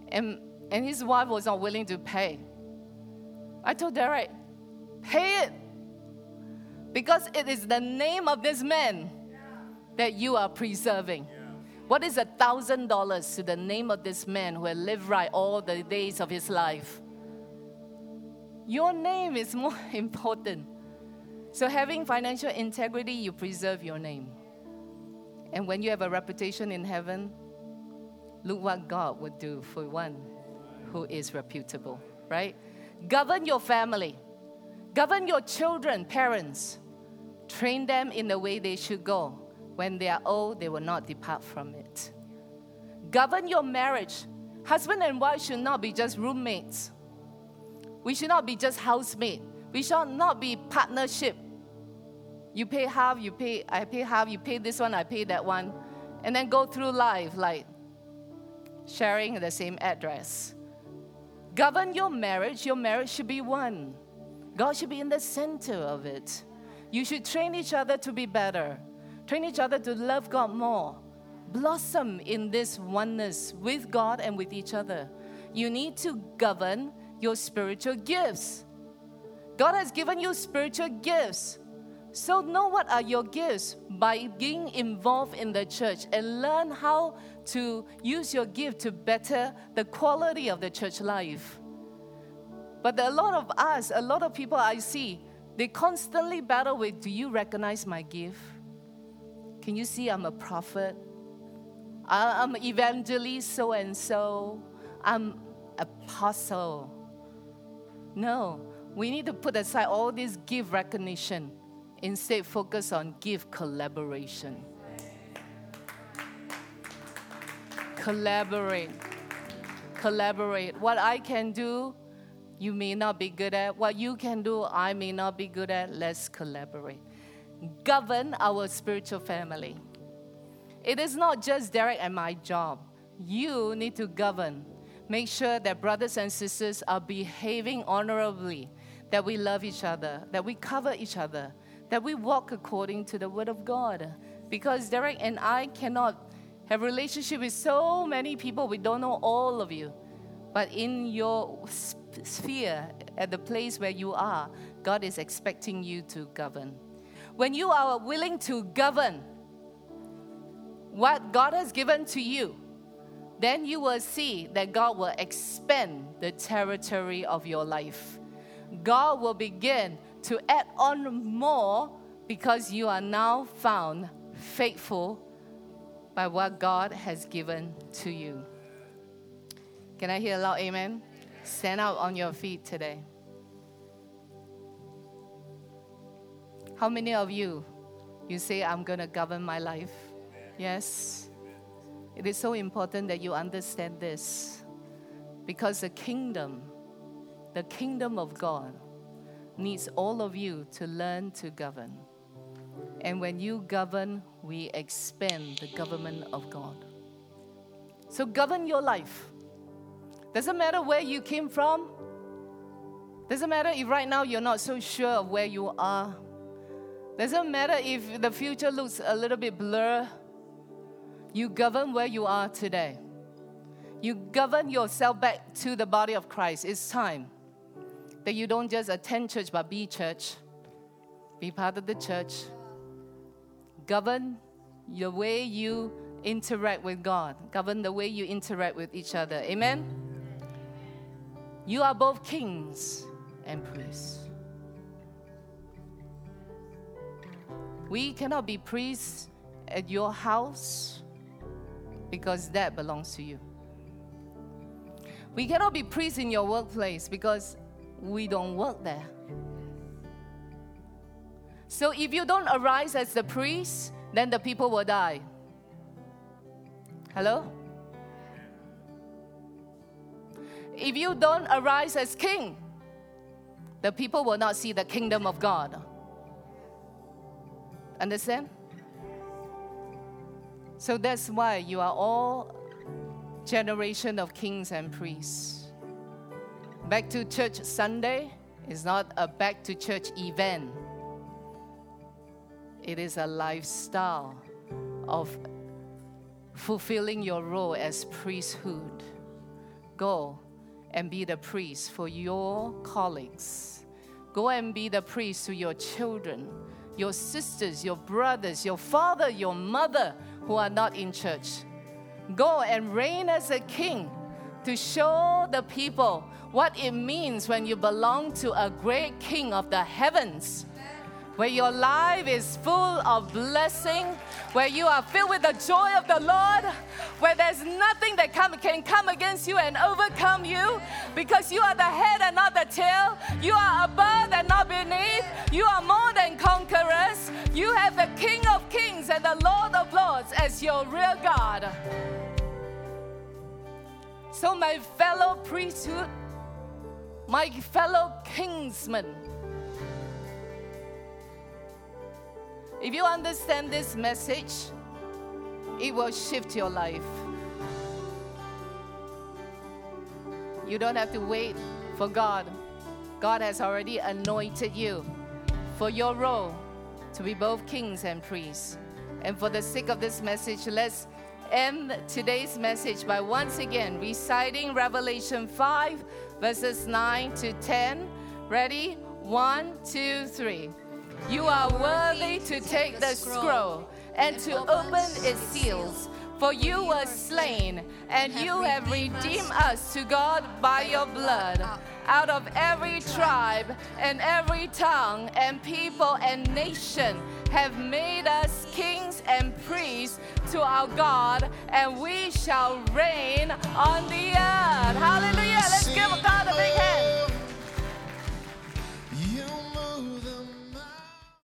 And and his wife was not willing to pay. I told Derek, pay it. Because it is the name of this man that you are preserving. What is a thousand dollars to the name of this man who had lived right all the days of his life? Your name is more important. So, having financial integrity, you preserve your name. And when you have a reputation in heaven, look what God would do for one who is reputable, right? Govern your family, govern your children, parents. Train them in the way they should go. When they are old, they will not depart from it. Govern your marriage. Husband and wife should not be just roommates. We should not be just housemate. We should not be partnership. You pay half, you pay, I pay half, you pay this one, I pay that one. And then go through life like sharing the same address. Govern your marriage. Your marriage should be one. God should be in the center of it. You should train each other to be better. Train each other to love God more. Blossom in this oneness with God and with each other. You need to govern your spiritual gifts. God has given you spiritual gifts. So, know what are your gifts by being involved in the church and learn how to use your gift to better the quality of the church life. But a lot of us, a lot of people I see, they constantly battle with do you recognize my gift? Can you see I'm a prophet? I'm evangelist so and so. I'm apostle. No, we need to put aside all this gift recognition. Instead, focus on gift collaboration. Collaborate. Collaborate. What I can do, you may not be good at. What you can do, I may not be good at. Let's collaborate. Govern our spiritual family. It is not just Derek and my job. You need to govern make sure that brothers and sisters are behaving honorably, that we love each other, that we cover each other, that we walk according to the word of God. Because Derek and I cannot have relationship with so many people. We don't know all of you. But in your sphere, at the place where you are, God is expecting you to govern. When you are willing to govern what God has given to you, then you will see that God will expand the territory of your life. God will begin to add on more because you are now found faithful by what God has given to you. Can I hear a loud amen? Stand up on your feet today. How many of you you say I'm going to govern my life? Yes. It is so important that you understand this because the kingdom, the kingdom of God, needs all of you to learn to govern. And when you govern, we expand the government of God. So govern your life. Doesn't matter where you came from. Doesn't matter if right now you're not so sure of where you are. Doesn't matter if the future looks a little bit blur. You govern where you are today. You govern yourself back to the body of Christ. It's time that you don't just attend church but be church. Be part of the church. Govern the way you interact with God. Govern the way you interact with each other. Amen? You are both kings and priests. We cannot be priests at your house because that belongs to you. We cannot be priests in your workplace because we don't work there. So if you don't arise as the priest, then the people will die. Hello? If you don't arise as king, the people will not see the kingdom of God. Understand? So that's why you are all generation of kings and priests. Back to church Sunday is not a back to church event. It is a lifestyle of fulfilling your role as priesthood. Go and be the priest for your colleagues. Go and be the priest to your children, your sisters, your brothers, your father, your mother who are not in church. Go and reign as a king to show the people what it means when you belong to a great king of the heavens where your life is full of blessing, where you are filled with the joy of the Lord, where there's nothing that come, can come against you and overcome you, because you are the head and not the tail, you are above and not beneath, you are more than conquerors, you have the King of Kings and the Lord of Lords as your real God. So, my fellow priesthood, my fellow kingsmen, If you understand this message, it will shift your life. You don't have to wait for God. God has already anointed you for your role to be both kings and priests. And for the sake of this message, let's end today's message by once again reciting Revelation 5, verses 9 to 10. Ready? One, two, three. You are worthy to take the scroll and to open its seals. For you were slain, and you have redeemed us to God by your blood out of every tribe and every tongue and people and nation have made us kings and priests to our God, and we shall reign on the earth. Hallelujah. Let's give God a big hand.